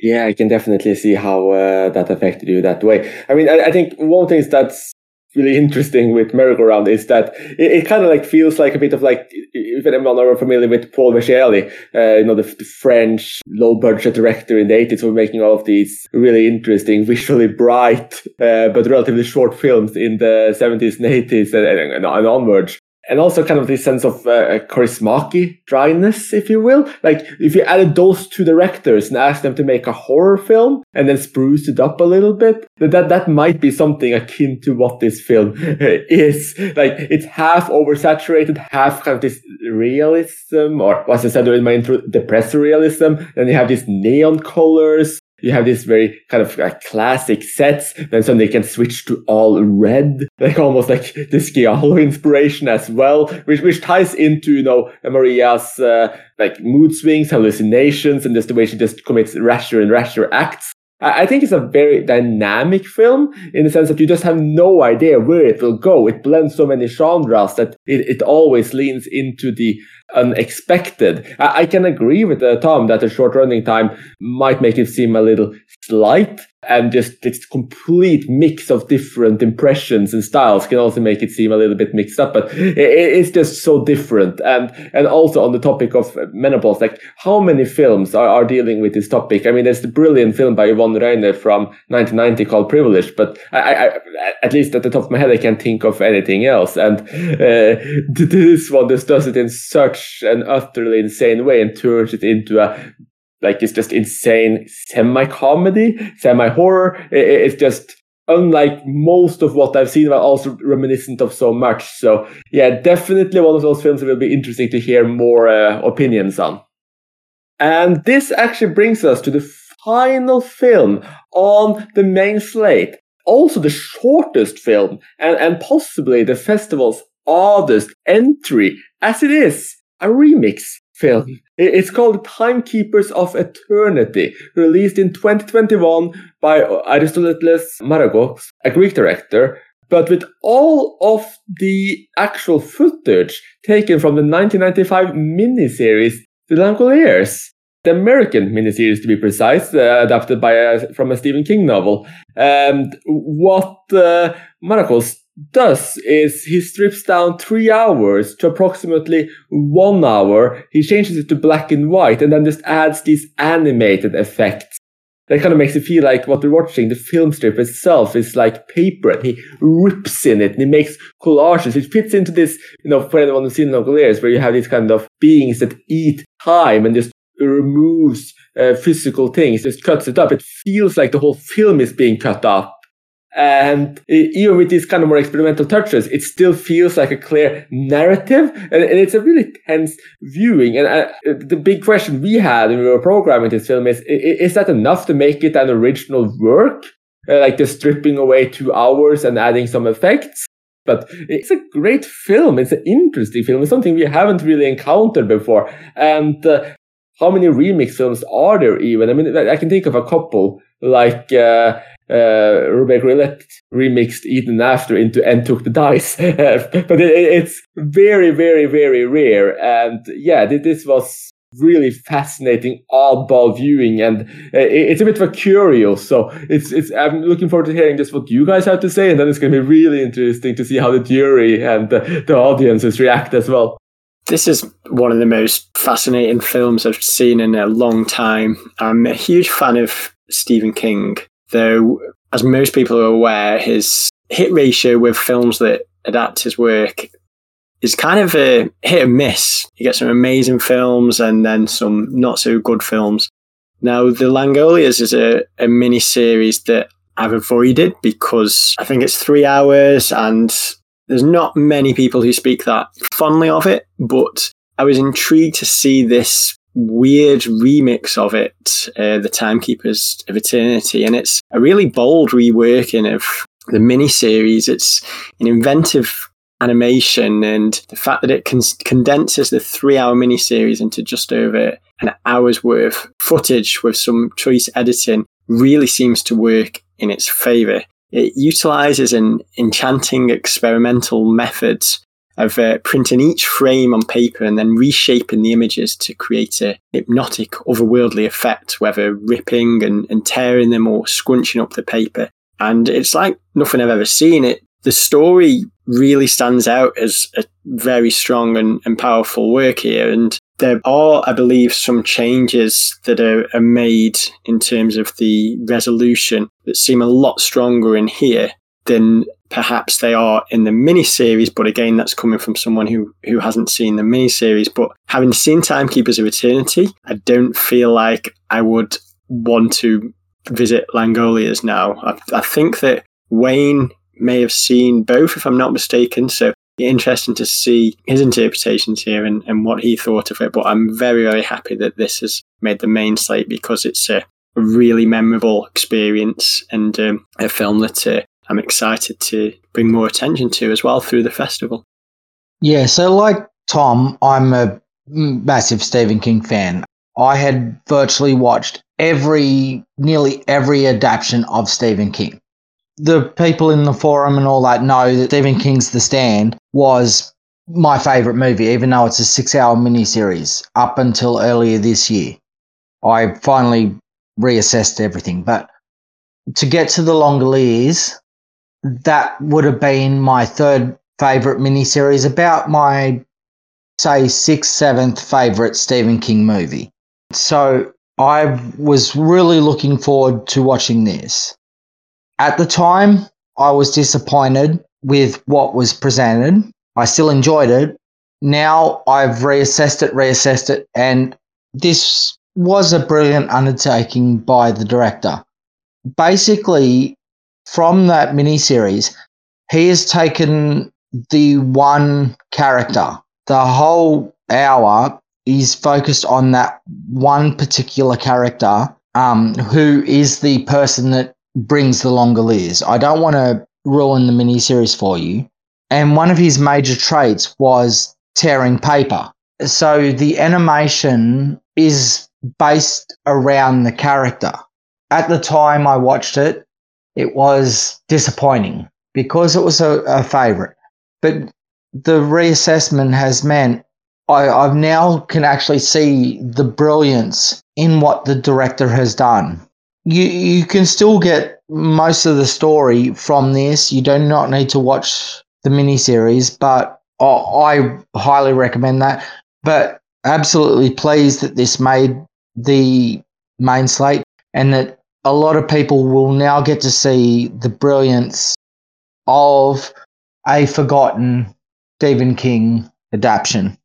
Yeah, I can definitely see how uh, that affected you that way. I mean, I, I think one thing that's really interesting with Marygoround is that it, it kind of like feels like a bit of like if anyone are familiar with Paul Mescal, uh, you know the, the French low budget director in the 80s who making all of these really interesting, visually bright uh, but relatively short films in the 70s and 80s and, and, and onwards and also kind of this sense of uh, charismatic dryness, if you will. Like if you added those two directors and asked them to make a horror film and then spruce it up a little bit, that that might be something akin to what this film is. Like it's half oversaturated, half kind of this realism, or as I said in my intro, depressed realism. Then you have these neon colors you have this very kind of classic sets. Then suddenly they can switch to all red, like almost like the giallo inspiration as well, which which ties into you know Maria's uh, like mood swings, hallucinations, and just the way she just commits rasher and rasher acts. I think it's a very dynamic film in the sense that you just have no idea where it will go. It blends so many genres that it, it always leans into the unexpected. I, I can agree with uh, Tom that the short running time might make it seem a little slight and just this complete mix of different impressions and styles can also make it seem a little bit mixed up but it, it's just so different. And and also on the topic of menopause like how many films are, are dealing with this topic? I mean there's the brilliant film by yvonne rainer from 1990 called privilege but I, I, at least at the top of my head i can't think of anything else. And uh, this one just does it in such an utterly insane way and turns it into a like it's just insane semi comedy, semi horror. It's just unlike most of what I've seen, but also reminiscent of so much. So yeah, definitely one of those films that will be interesting to hear more uh, opinions on. And this actually brings us to the final film on the main slate. Also the shortest film and, and possibly the festival's oddest entry as it is a remix film. It's called Timekeepers of Eternity, released in 2021 by Aristotelis Maragkos, a Greek director, but with all of the actual footage taken from the 1995 miniseries The Langoliers. The American miniseries, to be precise, uh, adapted by a, from a Stephen King novel. And what uh, Maragos does is he strips down three hours to approximately one hour. He changes it to black and white and then just adds these animated effects. That kind of makes you feel like what we're watching, the film strip itself is like paper and he rips in it and he makes collages. It fits into this, you know, for anyone who's seen local where you have these kind of beings that eat time and just removes uh, physical things, just cuts it up. It feels like the whole film is being cut up and even with these kind of more experimental touches, it still feels like a clear narrative. And, and it's a really tense viewing. And uh, the big question we had when we were programming this film is, is that enough to make it an original work? Uh, like just stripping away two hours and adding some effects? But it's a great film. It's an interesting film. It's something we haven't really encountered before. And uh, how many remix films are there even? I mean, I can think of a couple like uh, uh, Robbe-Grillet remixed Eden After into And Took the Dice. but it, it's very, very, very rare. And yeah, this was really fascinating oddball viewing and uh, it's a bit of a curious so it's it's i'm looking forward to hearing just what you guys have to say and then it's going to be really interesting to see how the jury and the, the audiences react as well this is one of the most fascinating films I've seen in a long time. I'm a huge fan of Stephen King, though, as most people are aware, his hit ratio with films that adapt his work is kind of a hit and miss. You get some amazing films and then some not so good films. Now, The Langoliers is a, a mini series that I've avoided because I think it's three hours and there's not many people who speak that fondly of it, but I was intrigued to see this weird remix of it, uh, The Timekeepers of Eternity. And it's a really bold reworking of the miniseries. It's an inventive animation and the fact that it con- condenses the three hour miniseries into just over an hour's worth footage with some choice editing really seems to work in its favor. It utilizes an enchanting experimental methods of uh, printing each frame on paper and then reshaping the images to create a hypnotic, otherworldly effect, whether ripping and, and tearing them or scrunching up the paper. And it's like nothing I've ever seen. It the story really stands out as a very strong and, and powerful work here. And there are, I believe, some changes that are, are made in terms of the resolution that seem a lot stronger in here than perhaps they are in the miniseries. But again, that's coming from someone who, who hasn't seen the miniseries. But having seen Timekeepers of Eternity, I don't feel like I would want to visit Langoliers now. I, I think that Wayne may have seen both, if I'm not mistaken. So interesting to see his interpretations here and, and what he thought of it. But I'm very, very happy that this has made the main slate because it's a really memorable experience and um, a film that uh, I'm excited to bring more attention to as well through the festival. Yeah, so like Tom, I'm a massive Stephen King fan. I had virtually watched every, nearly every adaptation of Stephen King. The people in the forum and all that know that Stephen King's The Stand was my favorite movie, even though it's a six hour miniseries up until earlier this year. I finally reassessed everything. But to get to the Langoliers, that would have been my third favorite miniseries, about my, say, sixth, seventh favorite Stephen King movie. So I was really looking forward to watching this. At the time, I was disappointed with what was presented. I still enjoyed it. Now I've reassessed it, reassessed it, and this was a brilliant undertaking by the director. Basically, from that miniseries, he has taken the one character. The whole hour is focused on that one particular character um, who is the person that brings the Langoliers. I don't want to ruin the miniseries for you. And one of his major traits was tearing paper. So the animation is based around the character. At the time I watched it, it was disappointing because it was a, a favorite. But the reassessment has meant I, I now can actually see the brilliance in what the director has done. You you can still get most of the story from this. You do not need to watch the miniseries, but I highly recommend that. But absolutely pleased that this made the main slate and that a lot of people will now get to see the brilliance of a forgotten Stephen King adaptation.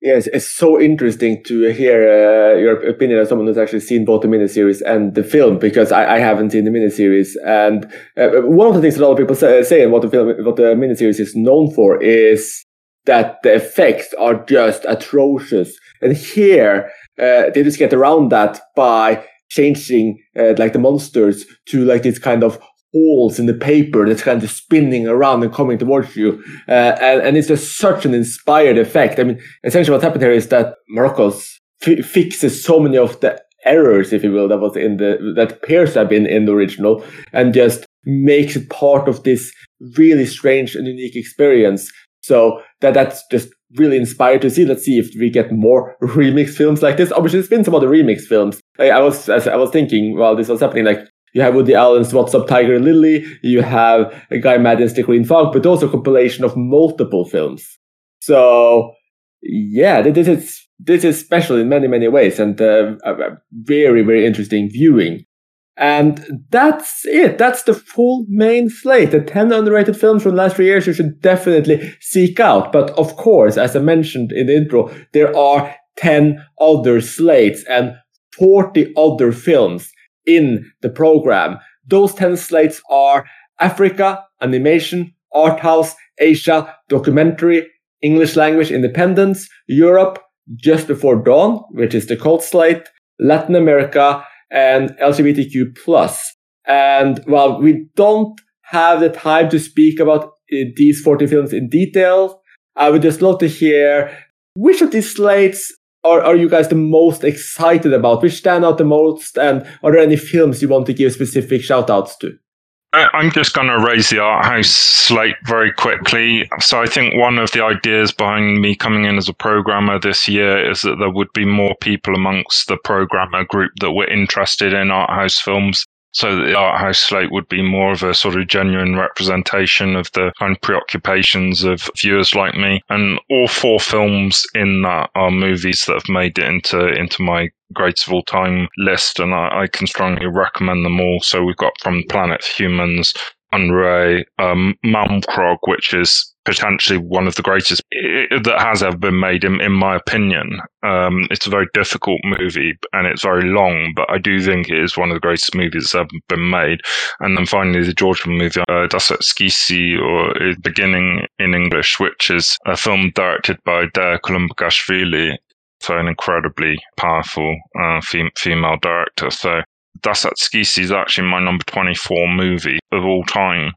Yes, it's so interesting to hear uh, your opinion as someone who's actually seen both the miniseries and the film, because I, I haven't seen the miniseries. And uh, one of the things a lot of people say, say and what the film, what the miniseries is known for is that the effects are just atrocious. And here, uh, they just get around that by changing uh, like the monsters to like these kind of holes in the paper that's kind of spinning around and coming towards you. Uh, and, and it's just such an inspired effect. I mean, essentially what's happened here is that Maragkos f- fixes so many of the errors, if you will, that was in the, that appears to have been in the original and just makes it part of this really strange and unique experience. So that that's just really inspired to see. Let's see if we get more remix films like this. Obviously, there's been some other remix films. I, I was I was thinking while this was happening, like you have Woody Allen's What's Up Tiger Lily, you have a Guy Maddin's The Green Fog, but also a compilation of multiple films. So yeah, this is this is special in many many ways and uh, a very very interesting viewing. And that's it. That's the full main slate. The 10 underrated films from the last three years you should definitely seek out. But of course, as I mentioned in the intro, there are 10 other slates and 40 other films in the program. Those 10 slates are Africa, animation, art house, Asia, documentary, English language independence, Europe, just before dawn, which is the cult slate, Latin America, and LGBTQ plus. And while we don't have the time to speak about uh, these 40 films in detail, I would just love to hear which of these slates are, are you guys the most excited about? Which stand out the most? And are there any films you want to give specific shout outs to? I'm just going to raise the art house slate very quickly. So I think one of the ideas behind me coming in as a programmer this year is that there would be more people amongst the programmer group that were interested in art house films. So the art house slate would be more of a sort of genuine representation of the kind of preoccupations of viewers like me. And all four films in that are movies that have made it into into my greatest of all time list, and I, I can strongly recommend them all. So we've got From Planet Humans, Unrueh, um, Malmkrog, which is potentially one of the greatest that has ever been made, in, in my opinion. Um, it's a very difficult movie and it's very long, but I do think it is one of the greatest movies that's ever been made. And then finally, the Georgian movie, uh, Dasat Skisi, or Beginning in English, which is a film directed by Dea Kulumbegashvili. So an incredibly powerful uh, fem- female director. So Dasat Skisi is actually my number 24 movie of all time.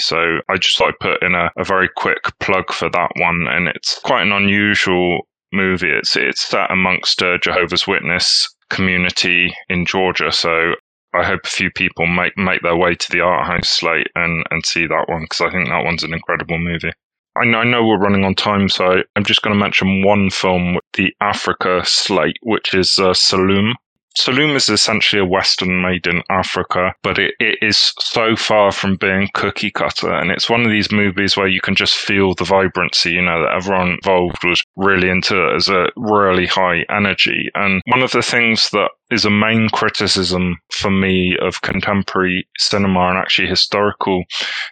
So I just thought I'd put in a, a very quick plug for that one. And it's quite an unusual movie. It's, it's set amongst a Jehovah's Witness community in Georgia. So I hope a few people make make their way to the art house slate and and see that one because I think that one's an incredible movie. I know, I know we're running on time, so I'm just going to mention one film, the Africa slate, which is uh, Saloum. Saloum is essentially a Western made in Africa, but it, it is so far from being cookie cutter. And it's one of these movies where you can just feel the vibrancy, you know, that everyone involved was really into it as a really high energy. And one of the things that is a main criticism for me of contemporary cinema and actually historical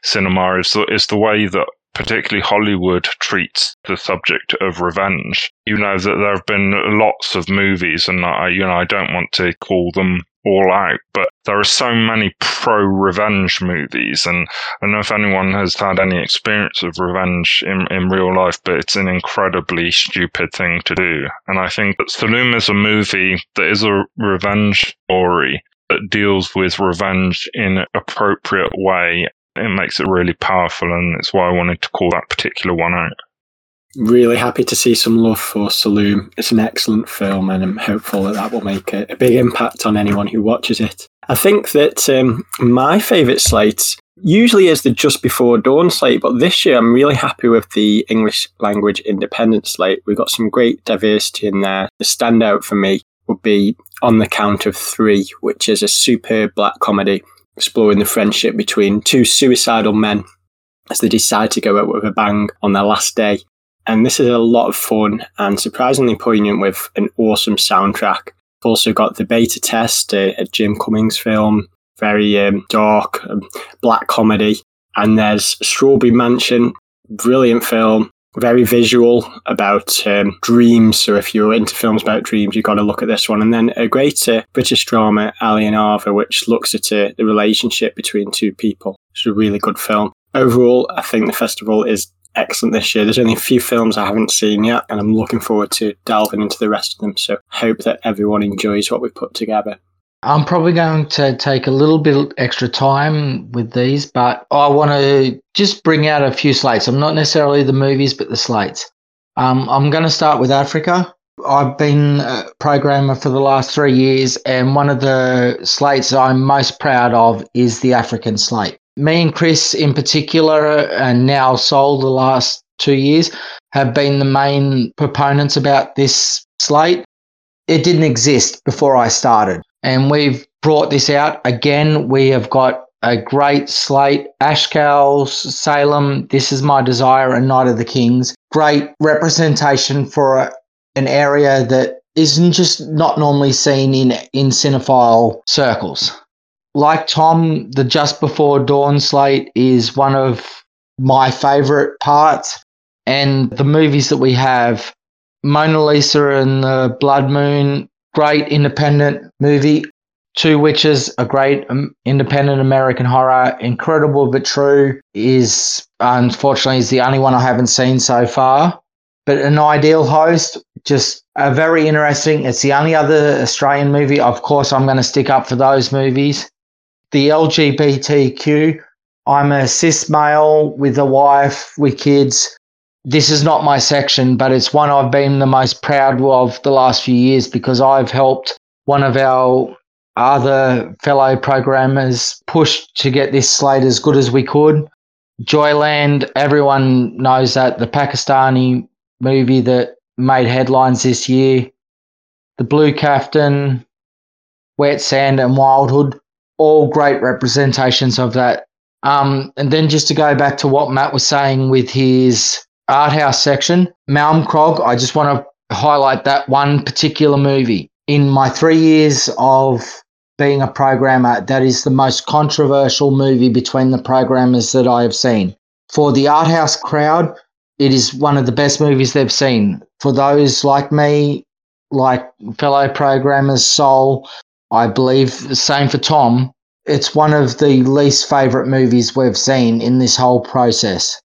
cinema is the, is the way that particularly Hollywood treats the subject of revenge. You know that there have been lots of movies, and I, you know, I don't want to call them all out, but there are so many pro revenge movies, and I don't know if anyone has had any experience of revenge in, in real life, but it's an incredibly stupid thing to do. And I think that Saloum is a movie that is a revenge story that deals with revenge in an appropriate way it makes it really powerful, and it's why I wanted to call that particular one out. Really happy to see some love for Saloum. It's an excellent film, and I'm hopeful that that will make a, a big impact on anyone who watches it. I think that um, my favourite slate usually is the Just Before Dawn slate, but this year I'm really happy with the English language independent slate. We've got some great diversity in there. The standout for me would be On the Count of Three, which is a superb black comedy exploring the friendship between two suicidal men as they decide to go out with a bang on their last day. And this is a lot of fun and surprisingly poignant with an awesome soundtrack. Also got The Beta Test, a, a Jim Cummings film, very um, dark, um, black comedy. And there's Strawberry Mansion, brilliant film, very visual about um, dreams. So if you're into films about dreams, you've got to look at this one. And then a great uh, British drama, Ali and Ava, which looks at uh, the relationship between two people. It's a really good film. Overall, I think the festival is excellent this year. There's only a few films I haven't seen yet, and I'm looking forward to delving into the rest of them. So hope that everyone enjoys what we've put together. I'm probably going to take a little bit extra time with these, but I want to just bring out a few slates. I'm not necessarily the movies, but the slates. Um, I'm going to start with Africa. I've been a programmer for the last three years, and one of the slates I'm most proud of is the African slate. Me and Chris, in particular, and now Sol, the last two years, have been the main proponents about this slate. It didn't exist before I started and we've brought this out again. We have got a great slate. Ashkal, Saloum, This Is My Desire, and Night of the Kings. Great representation for a, an area that isn't just not normally seen in, in cinephile circles. Like Tom, the Just Before Dawn slate is one of my favorite parts. And the movies that we have, Mona Lisa and the Blood Moon, great independent movie. Two Witches, a great um, independent American horror. Incredible but True is unfortunately is the only one I haven't seen so far. But an ideal host, just a very interesting. It's the only other Australian movie. Of course, I'm going to stick up for those movies. The LGBTQ. I'm a cis male with a wife with kids this is not my section, but it's one I've been the most proud of the last few years because I've helped one of our other fellow programmers push to get this slate as good as we could. Joyland, everyone knows that the Pakistani movie that made headlines this year. The Blue Kaftan, Wet Sand, and Wildhood, all great representations of that. Um, and then just to go back to what Matt was saying with his art house section, Malmkrog, I just want to highlight that one particular movie. In my three years of being a programmer, that is the most controversial movie between the programmers that I have seen. For the art house crowd, it is one of the best movies they've seen. For those like me, like fellow programmers, Sol, I believe the same for Tom. It's one of the least favorite movies we've seen in this whole process.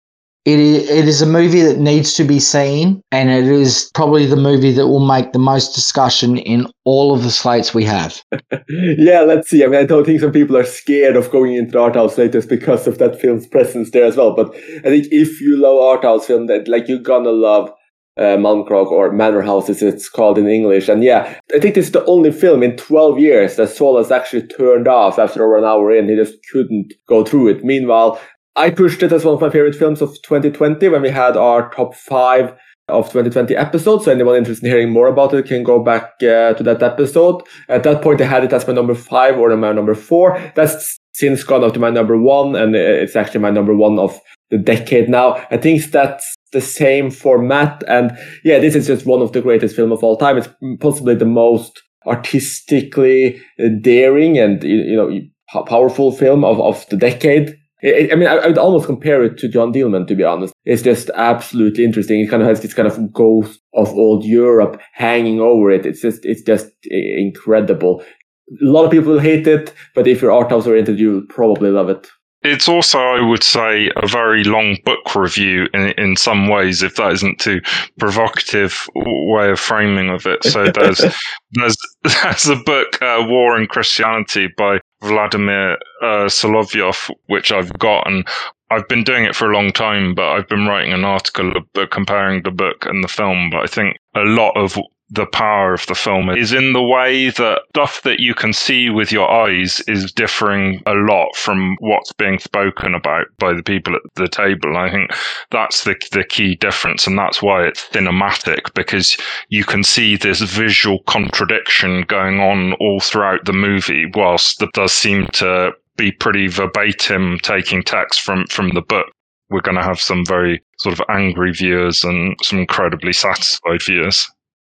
It is, it is a movie that needs to be seen, and it is probably the movie that will make the most discussion in all of the slates we have. yeah, let's see. I mean, I don't think some people are scared of going into the art house latest because of that film's presence there as well. But I think if you love art house film, that like you're gonna love uh, or Manor House as it's called in English. And yeah, I think this is the only film in 12 years that Saul has actually turned off after over an hour in. He just couldn't go through it. Meanwhile, I pushed it as one of my favorite films of 2020 when we had our top five of 2020 episodes. So anyone interested in hearing more about it can go back uh, to that episode. At that point, I had it as my number five or my number four. That's since gone up to my number one, and it's actually my number one of the decade now. I think that's the same for Matt. And yeah, this is just one of the greatest film of all time. It's possibly the most artistically daring and you know powerful film of, of the decade. I mean, I would almost compare it to Jeanne Dielman, to be honest. It's just absolutely interesting. It kind of has this kind of ghost of old Europe hanging over it. It's just, it's just incredible. A lot of people will hate it, but if you're art house oriented, you'll probably love it. It's also, I would say, a very long book review in in some ways, if that isn't too provocative way of framing of it. So there's there's there's a book, uh, War and Christianity, by Vladimir uh, Solovyov, which I've got, and I've been doing it for a long time, but I've been writing an article comparing the book and the film. But I think a lot of the power of the film is in the way that stuff that you can see with your eyes is differing a lot from what's being spoken about by the people at the table. I think that's the the key difference, and that's why it's cinematic because you can see this visual contradiction going on all throughout the movie, whilst it does seem to be pretty verbatim taking text from from the book we're going to have some very sort of angry viewers and some incredibly satisfied viewers.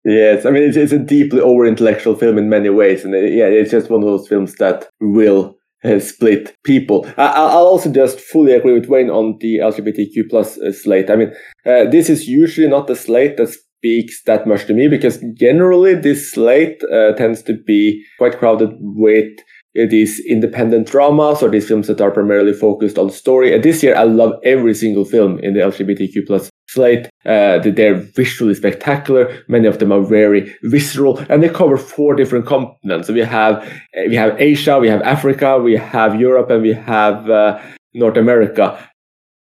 Yes, I mean it's, it's a deeply over intellectual film in many ways, and it, uh, yeah, it's just one of those films that will uh, split people. I, will also just fully agree with Wayne on the LGBTQ plus uh, slate. I mean, uh, this is usually not the slate that speaks that much to me because generally this slate uh, tends to be quite crowded with these independent dramas or these films that are primarily focused on story. And this year, I love every single film in the LGBTQ plus slate. Uh, they're visually spectacular. Many of them are very visceral, and they cover four different continents. So we have we have Asia, we have Africa, we have Europe, and we have uh, North America.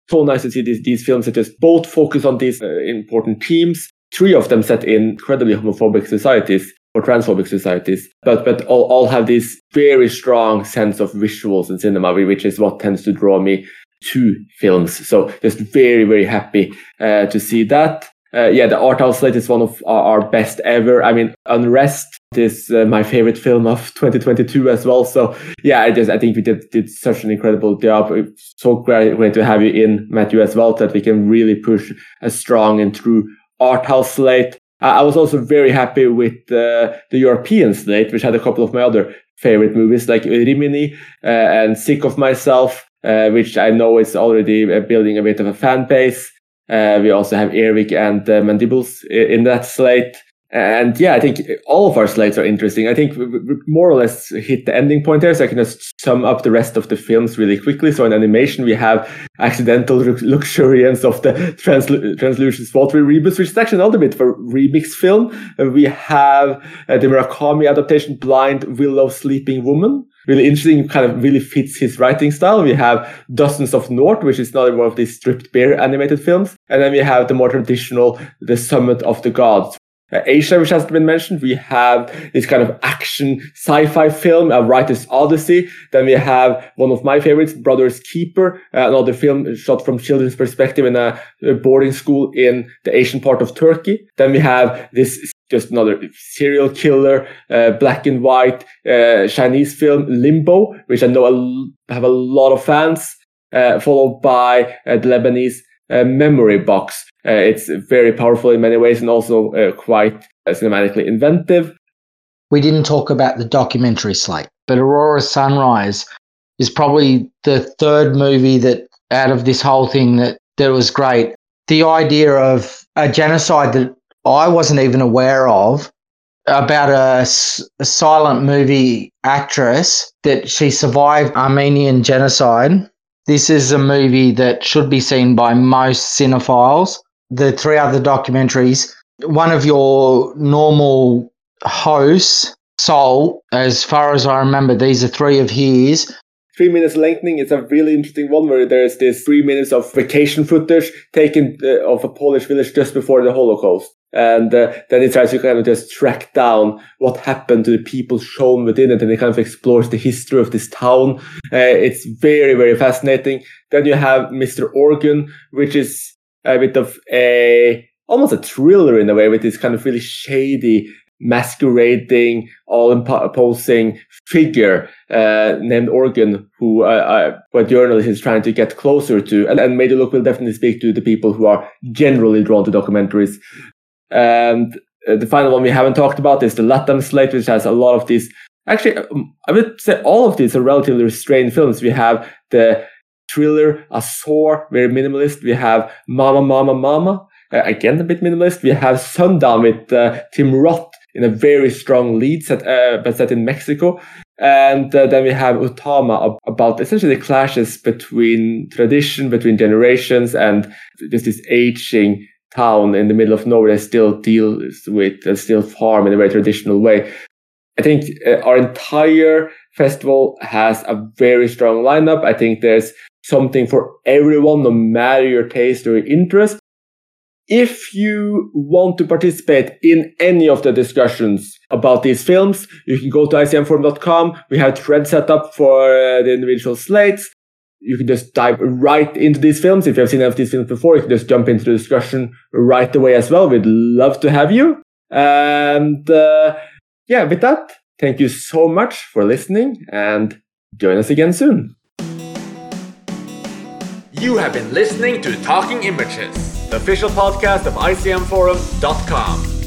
So nice to see these these films that just both focus on these uh, important themes. Three of them set in incredibly homophobic societies or transphobic societies, but but all, all have this very strong sense of visuals in cinema, which is what tends to draw me to films. So just very very happy uh, to see that. Uh, yeah, the art house slate is one of our, our best ever. I mean, Unrest is uh, my favorite film of 2022 as well. So yeah, I just I think we did did such an incredible job. It's so great, great to have you in Matthew as well that we can really push a strong and true art house slate. I was also very happy with uh, the European slate, which had a couple of my other favorite movies like Rimini uh, and Sick of Myself, uh, which I know is already uh, building a bit of a fan base. Uh, we also have Earwig and uh, Mandibles in that slate. And yeah, I think all of our slides are interesting. I think we more or less hit the ending point there, so I can just sum up the rest of the films really quickly. So in animation, we have Accidental Luxuriance of the Translu- Translucent Watery Rebus, which is actually another bit of a remix film. We have uh, the Murakami adaptation, Blind Willow Sleeping Woman. Really interesting, kind of really fits his writing style. We have Dozens of North, which is another one of these stripped bare animated films. And then we have the more traditional The Summit of the Gods, Asia, which has been mentioned. We have this kind of action sci-fi film, A Writer's Odyssey. Then we have one of my favorites, Brother's Keeper, uh, another film shot from children's perspective in a, boarding school in the Asian part of Turkey. Then we have this just another serial killer, uh, black and white uh, Chinese film, Limbo, which I know have a lot of fans, uh, followed by uh, the Lebanese memory box. Uh, it's very powerful in many ways and also uh, quite uh, cinematically inventive. We didn't talk about the documentary slate, but Aurora Sunrise is probably the third movie that out of this whole thing that, that was great. The idea of a genocide that I wasn't even aware of about a, a, silent movie actress that she survived Armenian genocide this is a movie that should be seen by most cinephiles. The three other documentaries, one of your normal hosts, Soul, as far as I remember, these are three of his. three minutes lengthening. is a really interesting one where there's this three minutes of vacation footage taken uh, of a Polish village just before the Holocaust. And uh, then it tries to kind of just track down what happened to the people shown within it. And it kind of explores the history of this town. Uh, it's very, very fascinating. Then you have Mr. Organ, which is a bit of a, almost a thriller in a way with this kind of really shady masquerading, all imposing figure uh, named Organ, who uh, uh, a journalist is trying to get closer to. And, and Made Look will definitely speak to the people who are generally drawn to documentaries. And uh, the final one we haven't talked about is the Latam slate, which has a lot of these. Actually, um, I would say all of these are relatively restrained films. We have the thriller Azor, very minimalist. We have Mama, Mama, Mama, uh, again a bit minimalist. We have Sundown with uh, Tim Roth in a very strong lead set, uh, but set in Mexico. And uh, then we have Utama about essentially the clashes between tradition, between generations, and just this aging town in the middle of nowhere that still deals with, uh, still farm in a very traditional way. I think uh, our entire festival has a very strong lineup. I think there's something for everyone, no matter your taste or your interest if you want to participate in any of the discussions about these films, you can go to icmforum.com. We have threads set up for uh, the individual slates. You can just dive right into these films. If you have seen any of these films before, you can just jump into the discussion right away as well. We'd love to have you. And uh, yeah, with that, thank you so much for listening and join us again soon. You have been listening to Talking Images the official podcast of ICMForum.com.